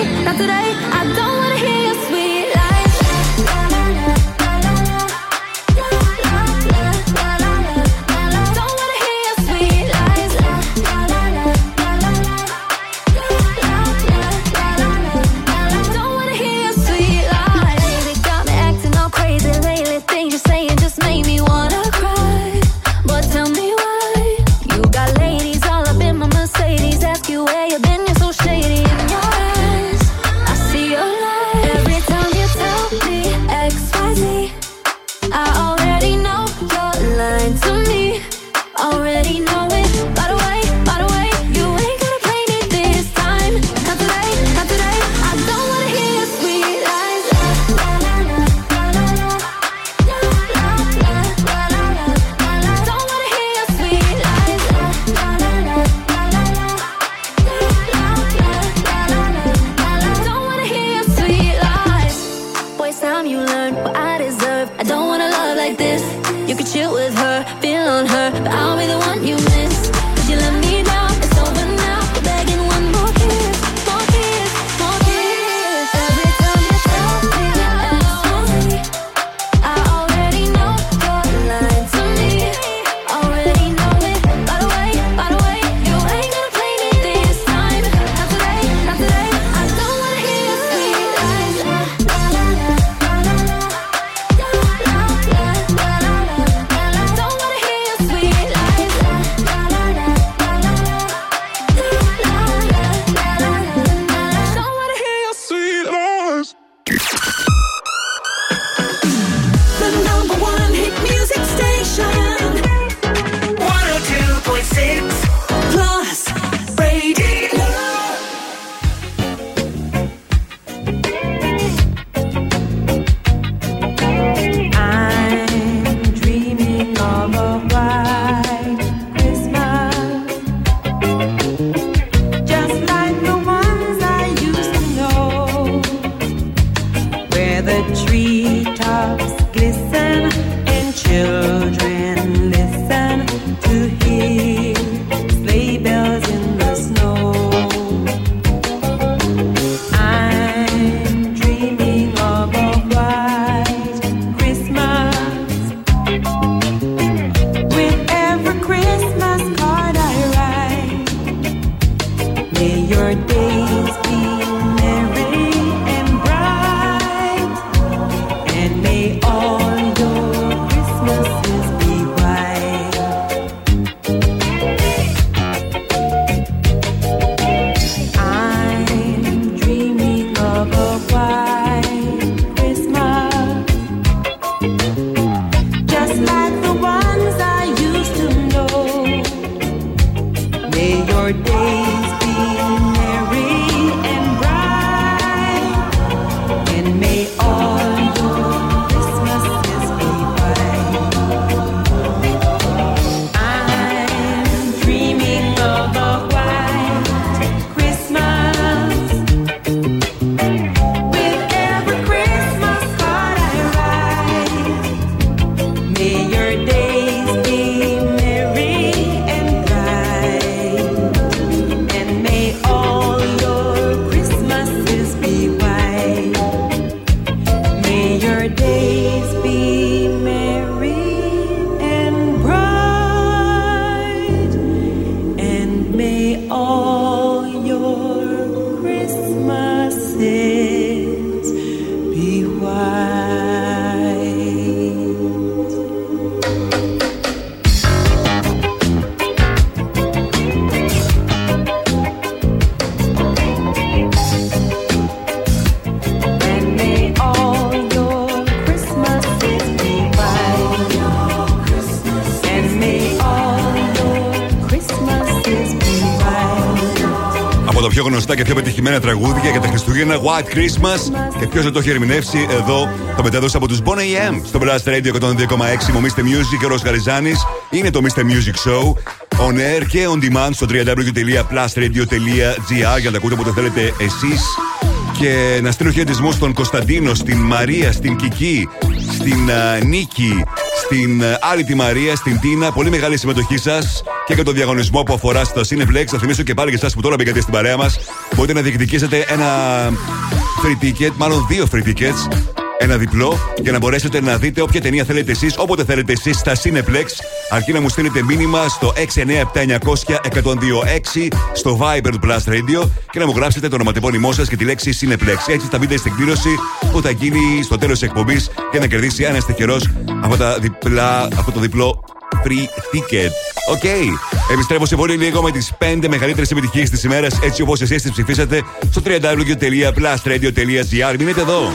Christmas. Και ποιος δεν το έχει ερμηνεύσει εδώ, το μετέδωσα από τους Bon AM. Στο Blast Radio 102,6 Μομίστε Music και ο Ρος Γαριζάνης. Είναι το Mr. Music Show. On air και on demand στο www.plusradio.gr για να τα ακούτε όποτε θέλετε εσείς. Και να στείλω χαιρετισμούς στον Κωνσταντίνο, στην Μαρία, στην Κική, στην α, Νίκη, στην α, άλλη τη Μαρία, στην Τίνα. Πολύ μεγάλη συμμετοχή σας και για τον διαγωνισμό που αφορά στο Cineplex. Θα θυμίσω και πάλι και εσάς που τώρα μπήκατε στην παρέα μας. Μπορείτε να διεκδικήσετε ένα free ticket, μάλλον δύο free tickets ένα διπλό για να μπορέσετε να δείτε όποια ταινία θέλετε εσείς, όποτε θέλετε εσείς στα Cineplex. Αρκεί να μου στείλετε μήνυμα στο 697-900-1026 στο Viber του Plus Radio και να μου γράψετε το ονοματεπώνυμό σας και τη λέξη Cineplex. Έτσι θα μπείτε στην κλήρωση που θα γίνει στο τέλος της εκπομπής για να κερδίσει ένα τυχερό αυτό, αυτό το διπλό free ticket. OK. Okay. Επιστρέφω σε πολύ λίγο με τις 5 μεγαλύτερες επιτυχίες της ημέρας έτσι όπως εσείς τις ψηφίσατε στο www.plusradio.gr. Μείνετε εδώ.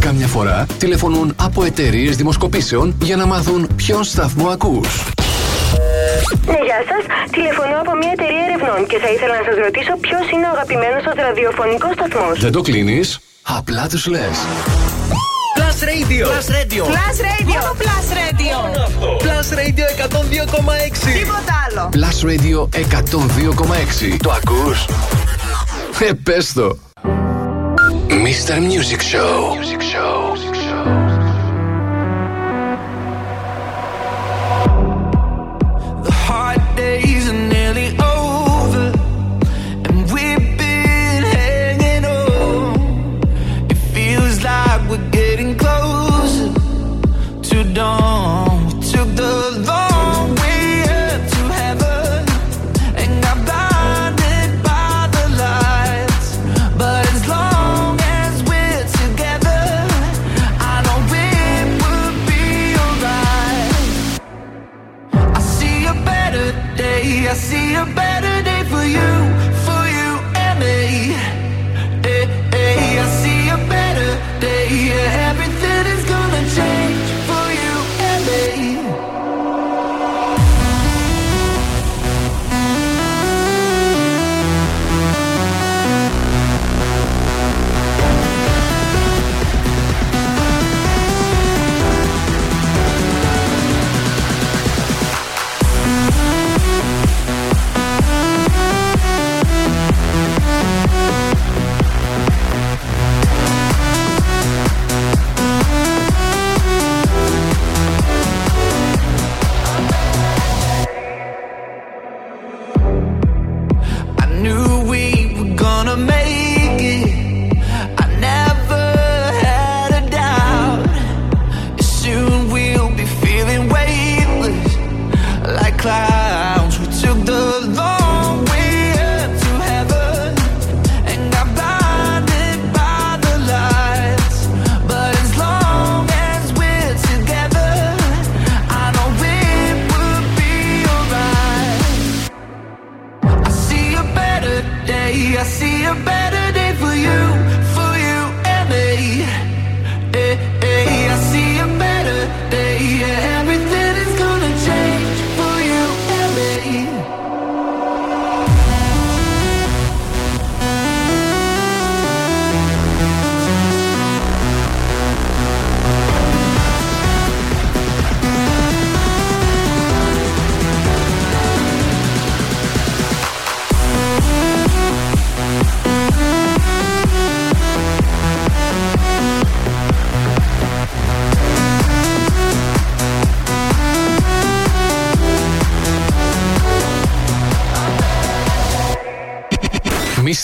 Κάμια φορά τηλεφωνούν από εταιρείες δημοσκοπήσεων για να μάθουν ποιον σταθμό ακούς. Ναι, γεια σας. Τηλεφωνώ από μια εταιρεία ερευνών και θα ήθελα να σας ρωτήσω ποιος είναι ο αγαπημένος σας ραδιοφωνικός σταθμός. Δεν το κλείνεις, απλά τους λες. Plus Radio. Plus Radio. Plus Radio. Μόνο Plus Radio. Plus Radio 102,6. Τίποτα άλλο. Plus Radio 102,6. Το ακούς? Ε, πες το. Mr. Music Show. Music Show.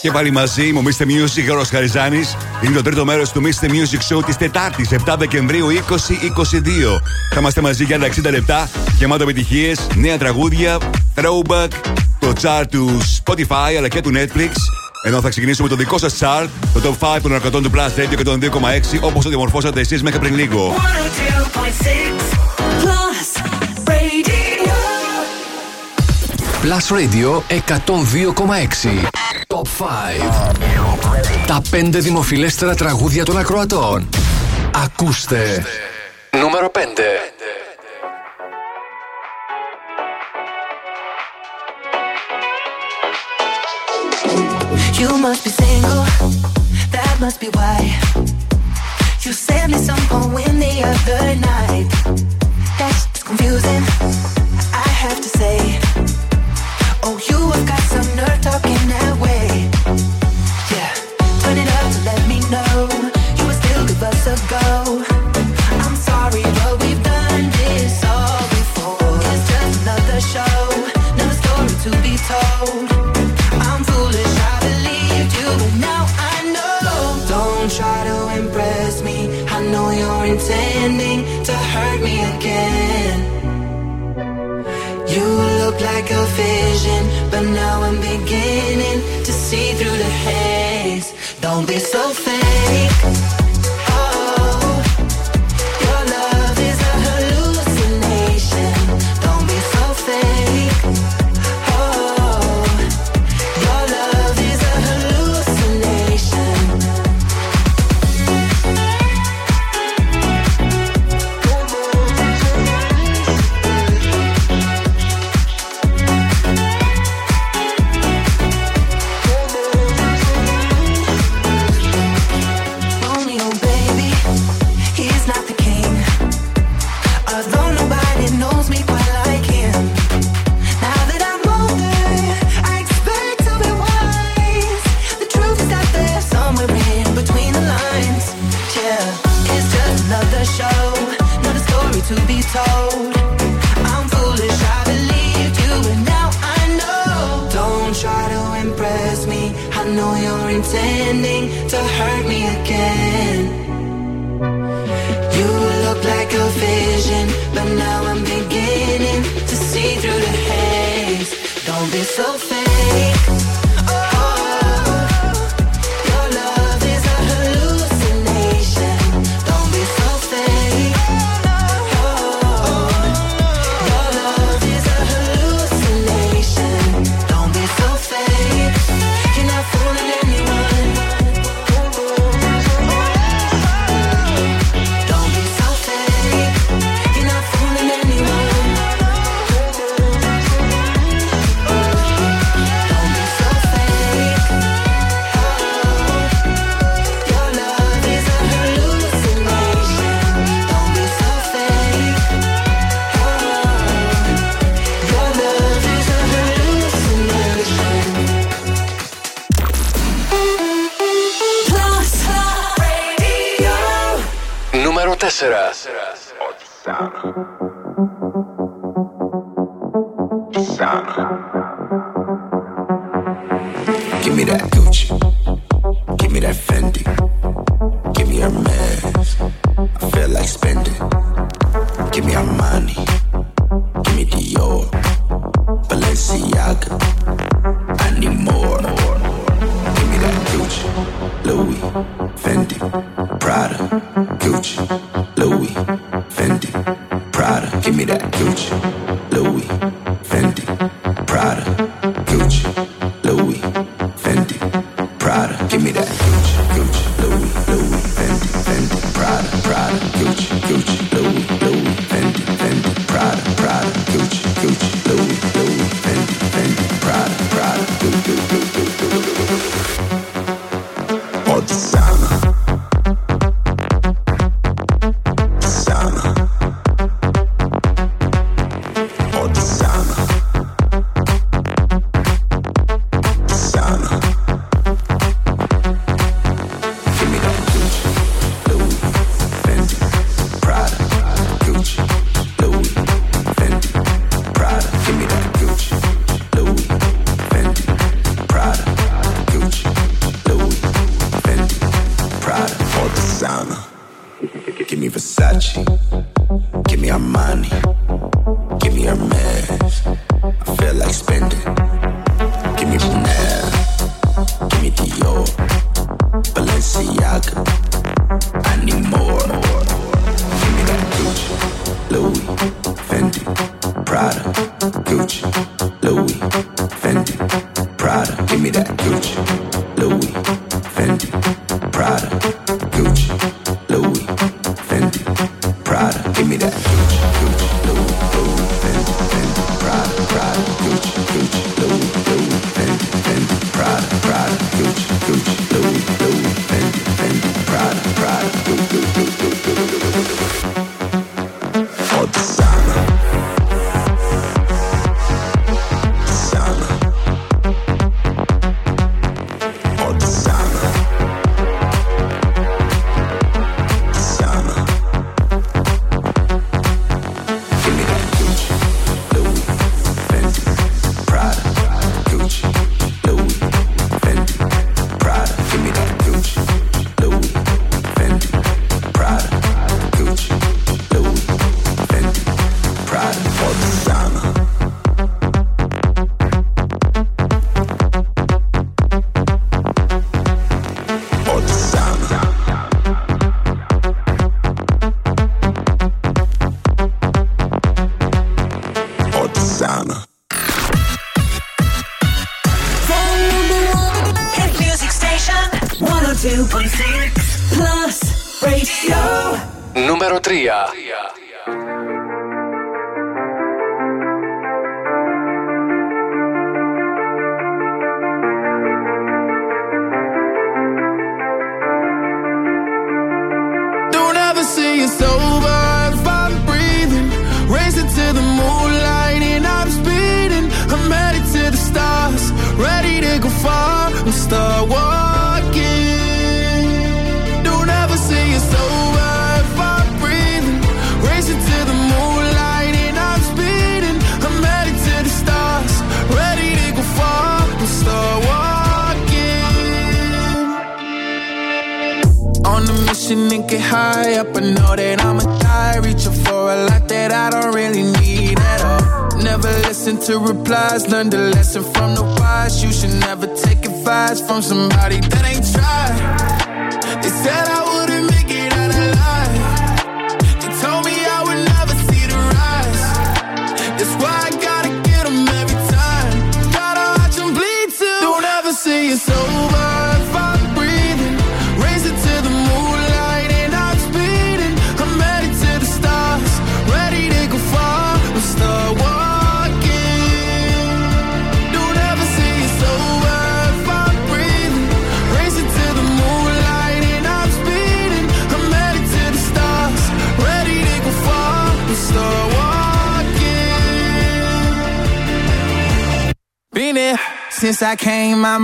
Και πάλι μαζί μου, Mr. Music, ο Χαριζάνης. Είναι το τρίτο μέρος του Mr. Music Show της Τετάρτης, 7 Δεκεμβρίου 2022. Θα είμαστε μαζί για τα 60 λεπτά, γεμάτο επιτυχίες, νέα τραγούδια, throwback, το chart του Spotify αλλά και του Netflix. Ενώ θα ξεκινήσουμε το δικό σας chart, το top 5 των αρκωτών του Plus Radio και των 2,6 όπως το διαμορφώσατε εσείς μέχρι πριν λίγο. Plus Radio 102,6 Top Τα πέντε δημοφιλέστερα τραγούδια των ακροατών. Ακούστε. Νούμερο 5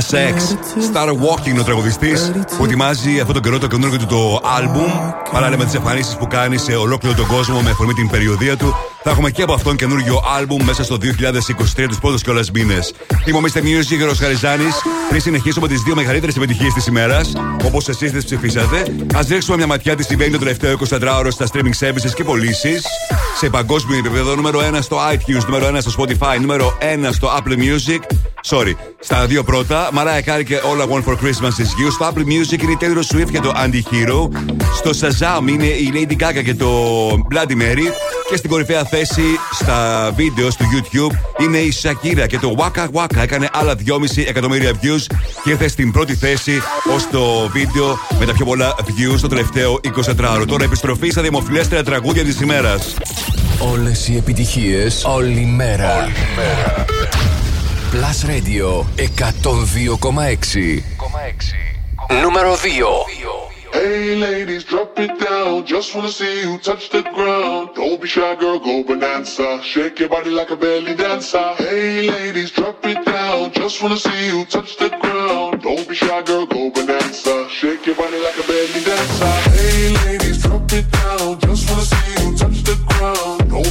Speeding. Λίνα Σεξ. Star Walking ο τραγουδιστής που ετοιμάζει αυτόν τον καιρό το καινούργιο του το album. Παράλληλα με τις εμφανίσεις που κάνει σε ολόκληρο τον κόσμο με αφορμή την περιοδία του. Θα έχουμε και από αυτόν καινούργιο album μέσα στο 2023 τους πρώτους κιόλας μήνες. Είμαι ο Mr. Music, Ρος Χαριζάνης. Πριν συνεχίσουμε τις δύο μεγαλύτερες επιτυχίες της ημέρας, όπως εσείς τις ψηφίσατε, ας ρίξουμε μια ματιά τι συμβαίνει το τελευταίο 24ωρο στα streaming services και πωλήσεις. Σε παγκόσμιο επίπεδο, νούμερο 1 στο iTunes, νούμερο 1 στο Spotify, νούμερο 1 στο Apple Music. Sorry, στα δύο πρώτα, Mariah Carey και All I Want for Christmas is You. Στο Apple Music είναι η Taylor Swift και το Anti-Hero. Στο Shazam είναι η Lady Gaga και το Bloody Mary. Και στην κορυφαία θέση στα βίντεο στο YouTube είναι η Shakira και το Waka Waka. Έκανε άλλα 2,5 εκατομμύρια views και ήρθε στην πρώτη θέση ως το βίντεο με τα πιο πολλά views το τελευταίο 24ωρο. Τώρα επιστροφή στα δημοφιλέστερα τραγούδια της ημέρας. Όλες οι επιτυχίες, όλη η μέρα. Όλη η μέρα. Plus Radio 102,6. Νούμερο 2. Hey ladies, drop it down. Just wanna see you touch the ground. Don't be shy, girl, go bonanza. Shake your body like a belly dancer. Hey ladies, drop it down. Just wanna see you touch the ground. Don't be shy, girl, go bonanza. Shake your body like a belly dancer. Hey ladies, drop it down. Just wanna see you touch the ground.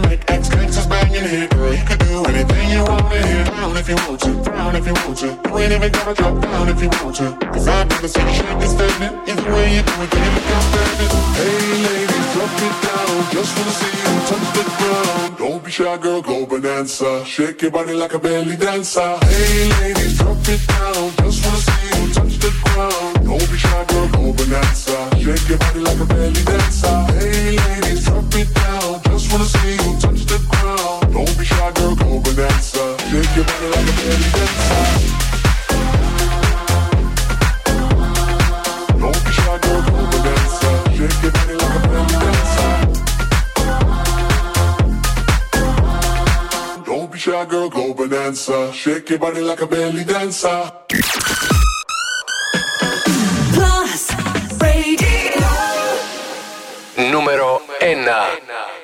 To make ex gangsters bang in here. Girl, you can do anything you want in here. Down if you want to, down if you want to. You ain't even gotta drop down if you want to. Cause I've never seen you shake this standing. Either way you do it, you look outstanding? Hey ladies, drop it down. Just wanna see you touch the ground. Don't be shy, girl, go bonanza. Shake your body like a belly dancer. Hey ladies, drop it down. Just wanna see you touch the ground. Don't be shy, girl, go bonanza. Shake your body like a belly dancer. Hey ladies, drop it down wanna see you touch the ground. Don't be shy, girl, go bonanza. Shake your body like a belly dancer. Don't be shy, girl, go bonanza. Shake your body like a belly dancer. Don't be shy, girl, go bonanza. Shake your body like a belly dancer. Plus, radio. Numero 1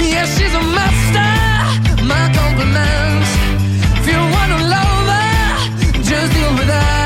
Yeah, she's a master. My compliments. If you wanna love her, just deal with her.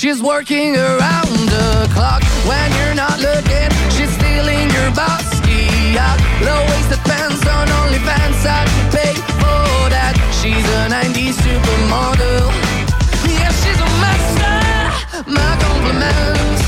She's working around the clock. When you're not looking, she's stealing your bossy out. Low waisted pants on OnlyFans, I could pay for that. She's a 90s supermodel. Yeah, she's a master. My compliments.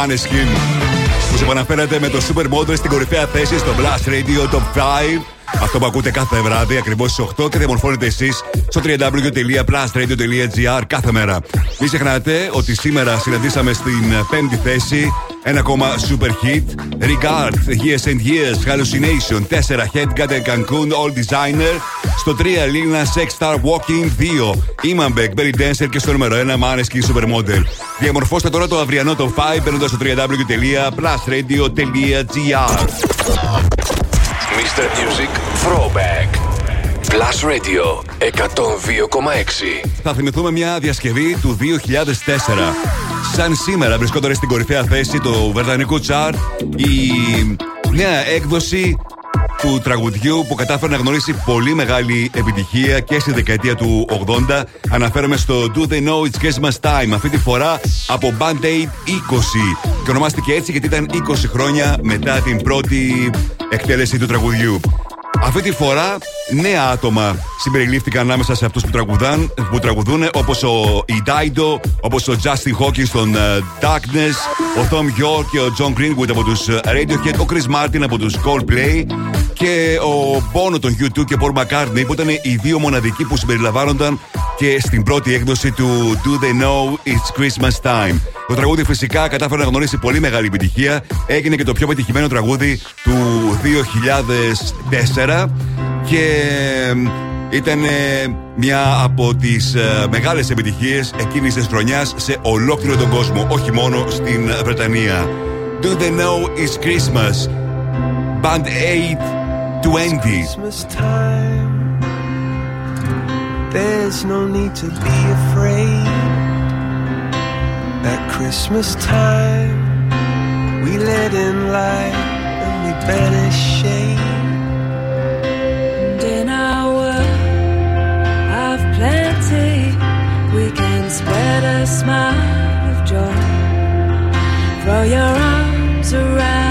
Maneskin. Που σε επαναφέρατε με το Supermodel στην κορυφαία θέση στο Blast Radio Top 5. Αυτό που ακούτε κάθε βράδυ ακριβώς στις 8 και διαμορφώνετε εσείς στο www.plustradio.gr κάθε μέρα. Μην ξεχνάτε ότι σήμερα συναντήσαμε στην πέμπτη θέση ένα ακόμα super hit. Regard, Years and Years, Hallucination. 4 Headgut and Cancun, All Designer. Στο 3 Lina Sex Star Walking 2. Imanbek, Belly Dancer και στο νούμερο 1 Maneskin Supermodel. Διαμορφώστε τώρα το αυριανό το 5 μπαίνοντα στο www.plusradio.gr. Mr. Music Throwback. Plus Radio 102,6. Θα θυμηθούμε μια διασκευή του 2004. Σαν σήμερα βρισκόταν στην κορυφαία θέση του Βρετανικού τσάρ η νέα έκδοση του τραγουδιού που κατάφερε να γνωρίσει πολύ μεγάλη επιτυχία και στη δεκαετία του 80. Αναφέρομαι στο Do They Know It's Christmas Time. Αυτή τη φορά από Band Aid 20. Και ονομάστηκε έτσι γιατί ήταν 20 χρόνια μετά την πρώτη εκτέλεση του τραγουδιού. Αυτή τη φορά νέα άτομα συμπεριλήφθηκαν ανάμεσα σε αυτούς που, τραγουδάν, που τραγουδούν όπως ο Ιντάιντο, όπως ο Justin Hawkins των ε, Darkness, ο Tom York και ο John Greenwood από τους Radiohead, ο Chris Martin από τους Coldplay και ο Bono των U2 και Paul McCartney που ήταν οι δύο μοναδικοί που συμπεριλαμβάνονταν και στην πρώτη έκδοση του Do They Know It's Christmas Time. Το τραγούδι φυσικά κατάφερε να γνωρίσει πολύ μεγάλη επιτυχία. Έγινε και το πιο πετυχημένο τραγούδι του 2004 και ήταν ε, μια από τις ε, μεγάλες επιτυχίες εκείνης της χρονιάς σε ολόκληρο τον κόσμο, όχι μόνο στην Βρετανία. Do They Know It's Christmas; Band 820 Christmas time. There's no need to be afraid. At Christmas time, we let in light and we banish shade. And in our world of plenty, we can spread a smile of joy. Throw your arms around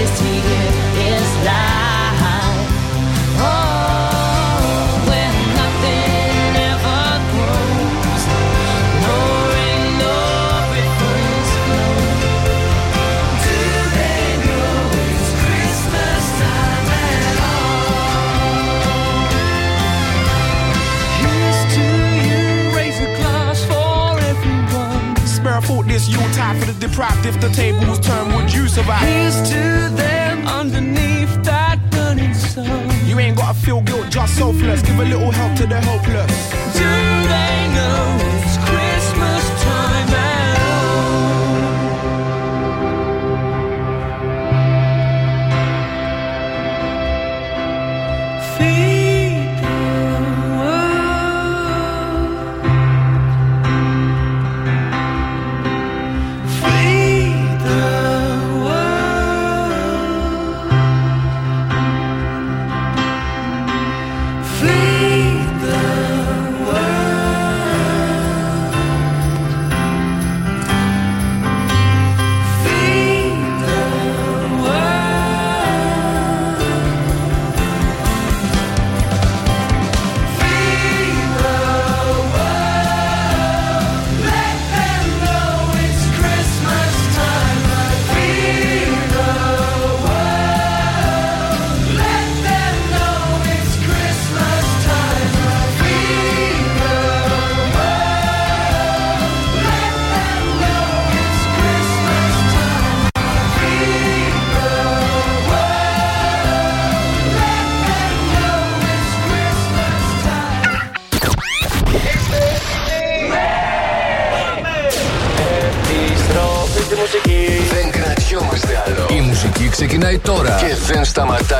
his. This Yuletide for the deprived. If the tables turn, would you survive? Here's to them underneath that burning sun. You ain't gotta feel guilt, just selfless. Give a little help to the helpless. Do they know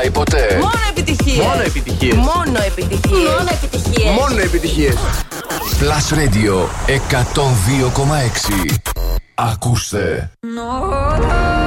σταματάει ποτέ; Μόνο επιτυχίες. Μόνο επιτυχίες. Μόνο επιτυχίες. Μόνο επιτυχίες. Μόνο επιτυχίες. Plus Radio 102,6. Ακούστε. No,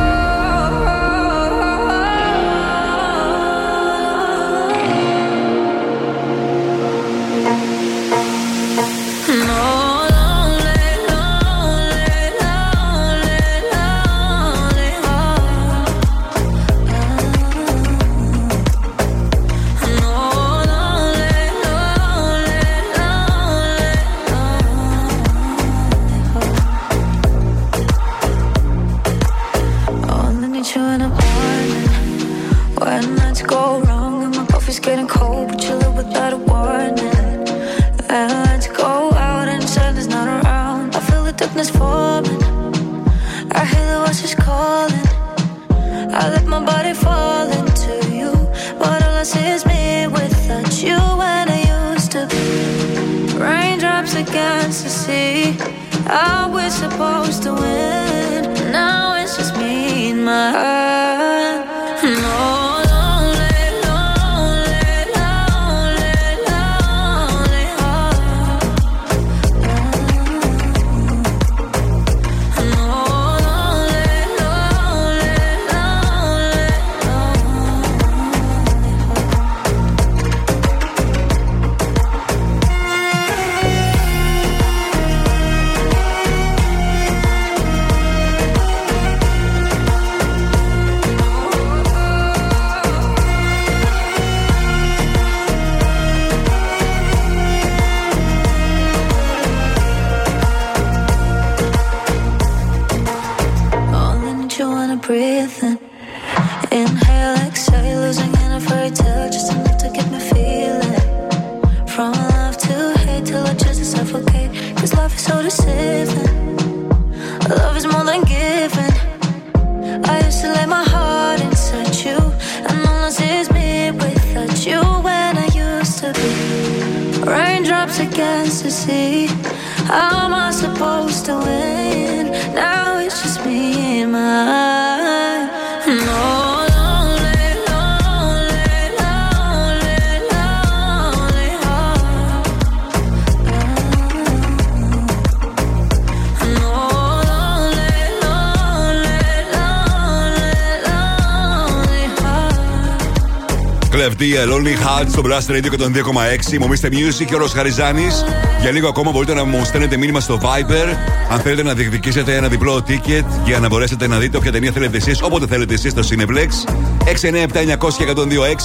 Lonely Heart στο Blast Radio και τον 2,6. Μου Mr. Music και ο Ρος Χαριζάνης. Για λίγο ακόμα μπορείτε να μου στέλνετε μήνυμα στο Viber αν θέλετε να διεκδικήσετε ένα διπλό ticket για να μπορέσετε να δείτε όποια ταινία θέλετε εσείς, όποτε θέλετε εσείς στο Cineplex.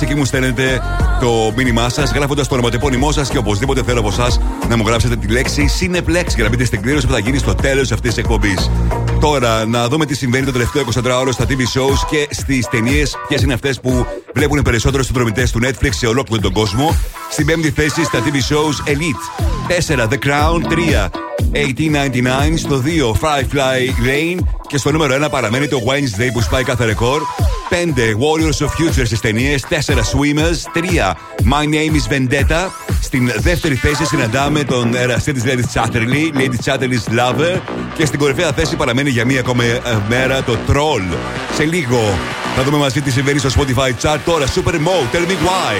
697-900-1026 και μου στέλνετε το μήνυμά σας γράφοντας το ονοματεπώνυμό σας και οπωσδήποτε θέλω από εσάς να μου γράψετε τη λέξη Cineplex για να μπείτε στην κλήρωση που θα γίνει στο τέλος αυτής της εκπομπής. Τώρα, να δούμε τι συμβαίνει το τελευταίο 24ωρο στα TV shows και στις ταινίες, ποιες είναι αυτές που βλέπουν περισσότερο συνδρομητές του Netflix σε ολόκληρο τον κόσμο. Στην πέμπτη θέση στα TV shows Elite. 4 The Crown. 3 1899. Στο 2 Firefly Rain. Και στο νούμερο 1 παραμένει το Wednesday που σπάει κάθε ρεκόρ. 5 Warriors of Future στις ταινίες. 4 Swimmers. 3 My Name is Vendetta. Στην δεύτερη θέση συναντάμε τον εραστή της Lady Chatterley, Lady Chatterley's Lover. Και στην κορυφαία θέση παραμένει για μία ακόμα ε, μέρα το Troll. Σε λίγο θα δούμε μαζί τι συμβαίνει στο Spotify chart. Τώρα Super Mo, tell me why.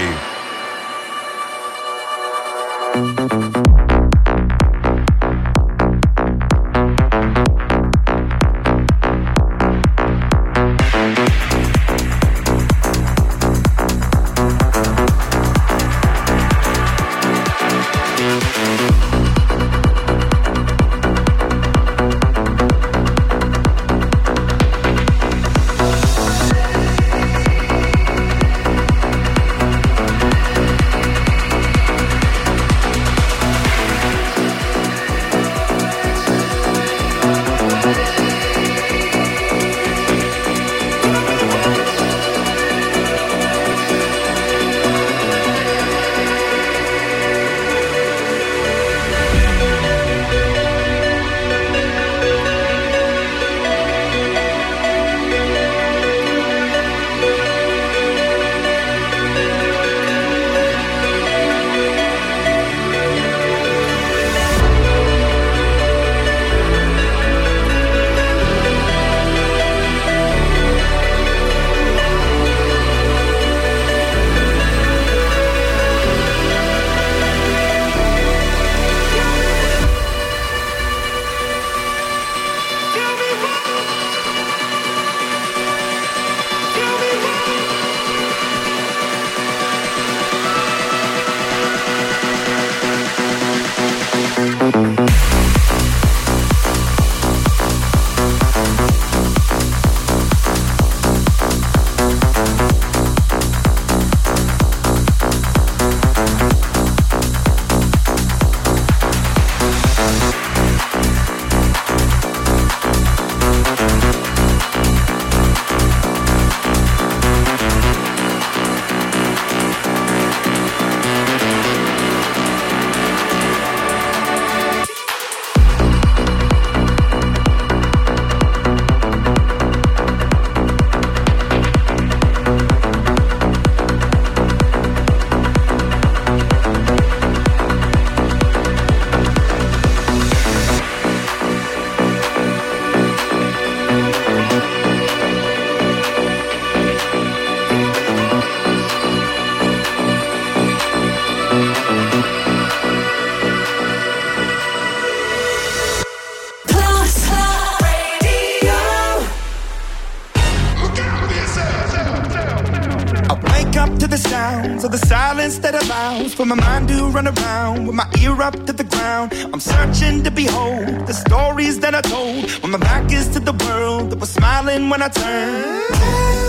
For my mind to run around with my ear up to the ground. I'm searching to behold the stories that I told when my back is to the world that was smiling when I turned.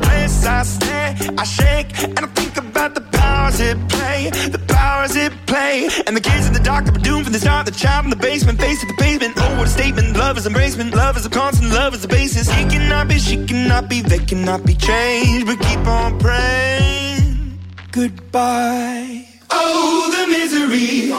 Place. I stare, I shake, and I think about the powers it play. The powers it play. And the kids in the dark were doomed from the start. The child in the basement, face to the pavement. Oh, what a statement. Love is embracement. Love is a constant. Love is the basis. He cannot be, she cannot be, they cannot be changed. But keep on praying. Goodbye. Oh, the misery.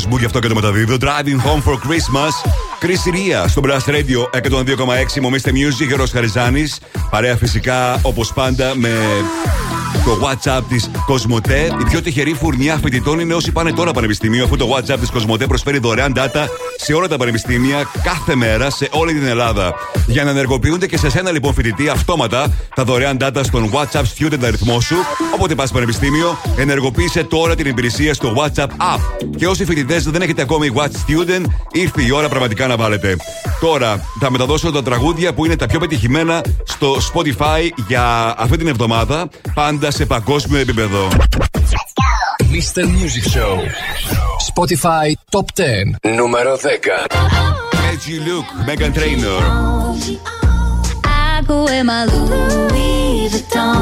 Και πάρα πολύ κόσμο, γι' αυτό και το μεταδίδω. Driving Home for Christmas. Chris Ria στο Blast Radio 102,6. Μομίστε Music, Γερό Χαριζάνης. Παρέα φυσικά όπως πάντα με το WhatsApp της Κοσμοτέ. Η πιο τυχερή φουρνιά φοιτητών είναι όσοι πάνε τώρα πανεπιστήμιο, αφού το WhatsApp της Κοσμοτέ προσφέρει δωρεάν data σε όλα τα πανεπιστήμια κάθε μέρα σε όλη την Ελλάδα. Για να ενεργοποιούνται και σε σένα λοιπόν φοιτητή αυτόματα τα δωρεάν data στον WhatsApp Student αριθμό σου. Όποτε πας πανεπιστήμιο, ενεργοποίησε τώρα την υπηρεσία στο WhatsApp App. Και όσοι φοιτητές δεν έχετε ακόμη Watch Student, ήρθε η ώρα πραγματικά να βάλετε. Τώρα θα μεταδώσω τα τραγούδια που είναι τα πιο πετυχημένα στο Spotify για αυτή την εβδομάδα, πάντα σε παγκόσμιο επίπεδο. Mr. Music Show. Spotify Top 10. Νούμερο 10. Edgy Look, Megan Trainor. I go in my Louis Vuitton,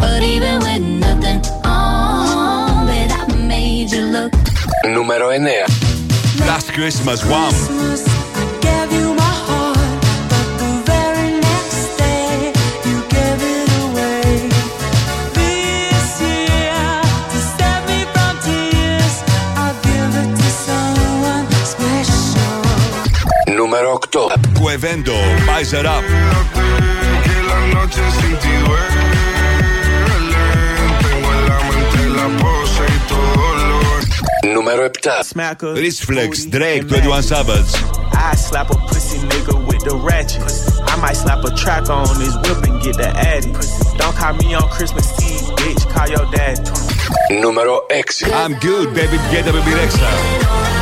but even with nothing on, bet I made you look. Νούμερο 9. Last Christmas, Wham! Revendo, Pfizer Up. Número 7 Smacker Flex, Drake, 21 Savage. I slap a pussy nigga with the ratchet. I might slap a track on his whip and get the addy. Don't call me on Christmas Eve, bitch, call your dad Número 6 I'm good, baby, get up and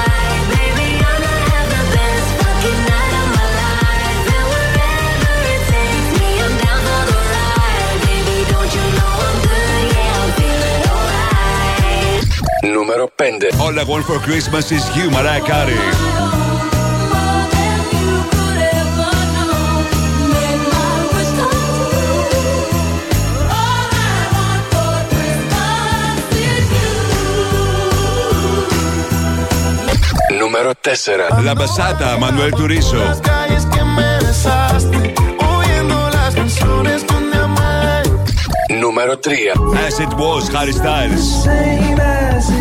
Νούμερο 5. All I want for Christmas is you, Mariah Carey. Νούμερο 4. La Basata, Manuel Turizo. calles que me besaste, oyendo las canciones donde amé. Νούμερο 3. As it was, Harry Styles. Same as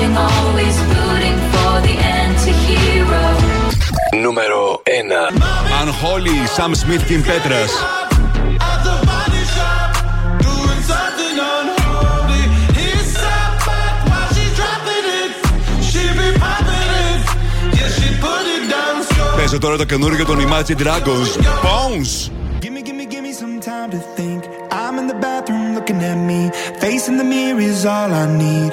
watching, always rooting for the anti-hero. Νούμερο 1 Unholy, Sam Smith, Kim Petras. Παίζω τώρα το καινούργιο των Imagine Dragons. Bones! Give me, give me, give me some time to think. I'm in the bathroom looking at me. Facing the mirror is all I need.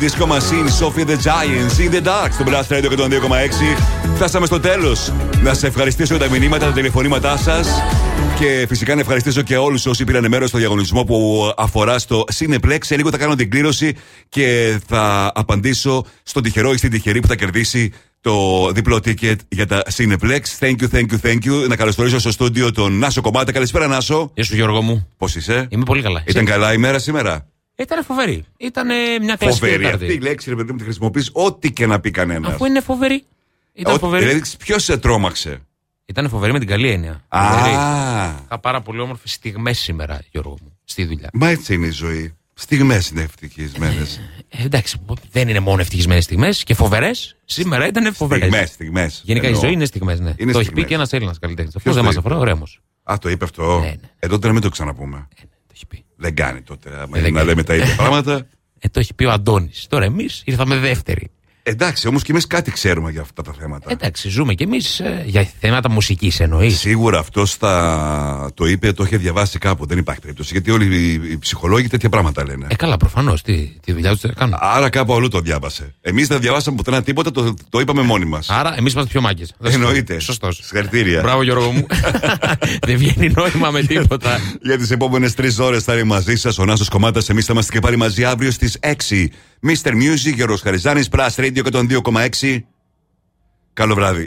Disco Machine, Sophie the Giants, In the Dark, στο Blast Radio 102,6. Φτάσαμε στο τέλος. Να σε ευχαριστήσω για τα μηνύματα, τα τηλεφωνήματά σας. Και φυσικά να ευχαριστήσω και όλους όσοι πήραν μέρος στο διαγωνισμό που αφορά στο Cineplex. Σε λίγο θα κάνω την κλήρωση και θα απαντήσω στον τυχερό ή στην τυχερή που θα κερδίσει το διπλό ticket για τα Cineplex. Thank you, thank you, thank you. Να καλωσορίσω στο στούντιο τον Νάσο Κομμάτα. Καλησπέρα, Νάσο. Γεια σου, Γιώργο μου. Πώς είσαι, Είμαι πολύ καλά. Ήταν καλά η μέρα σήμερα; Ήταν φοβερή. Ήταν μια κλασική Φοβερή. Τετάρτη. Αυτή η λέξη, ρε παιδί μου, τη χρησιμοποιείς ό,τι και να πει κανένας. Αφού είναι φοβερή. Ήταν φοβερή. Δηλαδή, ποιος σε τρόμαξε; Ήταν φοβερή με την καλή έννοια. Α. Φοβερή. Είχα πάρα πολύ όμορφες στιγμές σήμερα, Γιώργο μου, στη δουλειά. Μα έτσι είναι η ζωή. Στιγμές είναι ευτυχισμένες. Ε, εντάξει, δεν είναι μόνο ευτυχισμένες στιγμές και φοβερές. Σήμερα ήταν φοβερές. Στιγμές, στιγμές. Γενικά Εννοώ. η ζωή είναι στιγμές, ναι. Είναι το έχει πει στιγμές. και ένας Έλληνας καλλιτέχνης. Αυτός Ποιος δεν το μας είπε; αφορά, ο Ρέμος. Α, το είπε αυτό. Ναι, Ε, τότε να μην το ξαναπούμε. Δεν κάνει τότε. άμα είναι να κάνει. λέμε τα ίδια πράγματα. Ε, το έχει πει ο Αντώνης. Τώρα εμείς ήρθαμε δεύτεροι. Εντάξει, όμως και εμείς κάτι ξέρουμε για αυτά τα θέματα. Εντάξει, ζούμε κι εμείς για θέματα μουσικής εννοείς. Σίγουρα αυτός θα το είπε, το είχε διαβάσει κάπου. Δεν υπάρχει περίπτωση. Γιατί όλοι οι- οι ψυχολόγοι τέτοια πράγματα λένε. Ε, καλά, προφανώς. Τι, τη δουλειά τους κάνουν. Άρα κάπου αλλού το διάβασε. Εμείς δεν διαβάσαμε ποτέ τίποτα, το, το είπαμε μόνοι μας. Άρα εμείς είμαστε πιο μάγκες. Εννοείται. Σωστός. Συγχαρητήρια. Μπράβο, Γιώργο μου. δεν βγαίνει νόημα με τίποτα. Για τις επόμενες τρεις ώρες θα είναι μαζί σας ο Νάσος Κομμάτας. Εμείς θα είμαστε και πάλι μαζί αύριο στις 6. Mr. Music, Γιώργος Χαριζάνης, Plus Radio 102,6. Καλό βράδυ.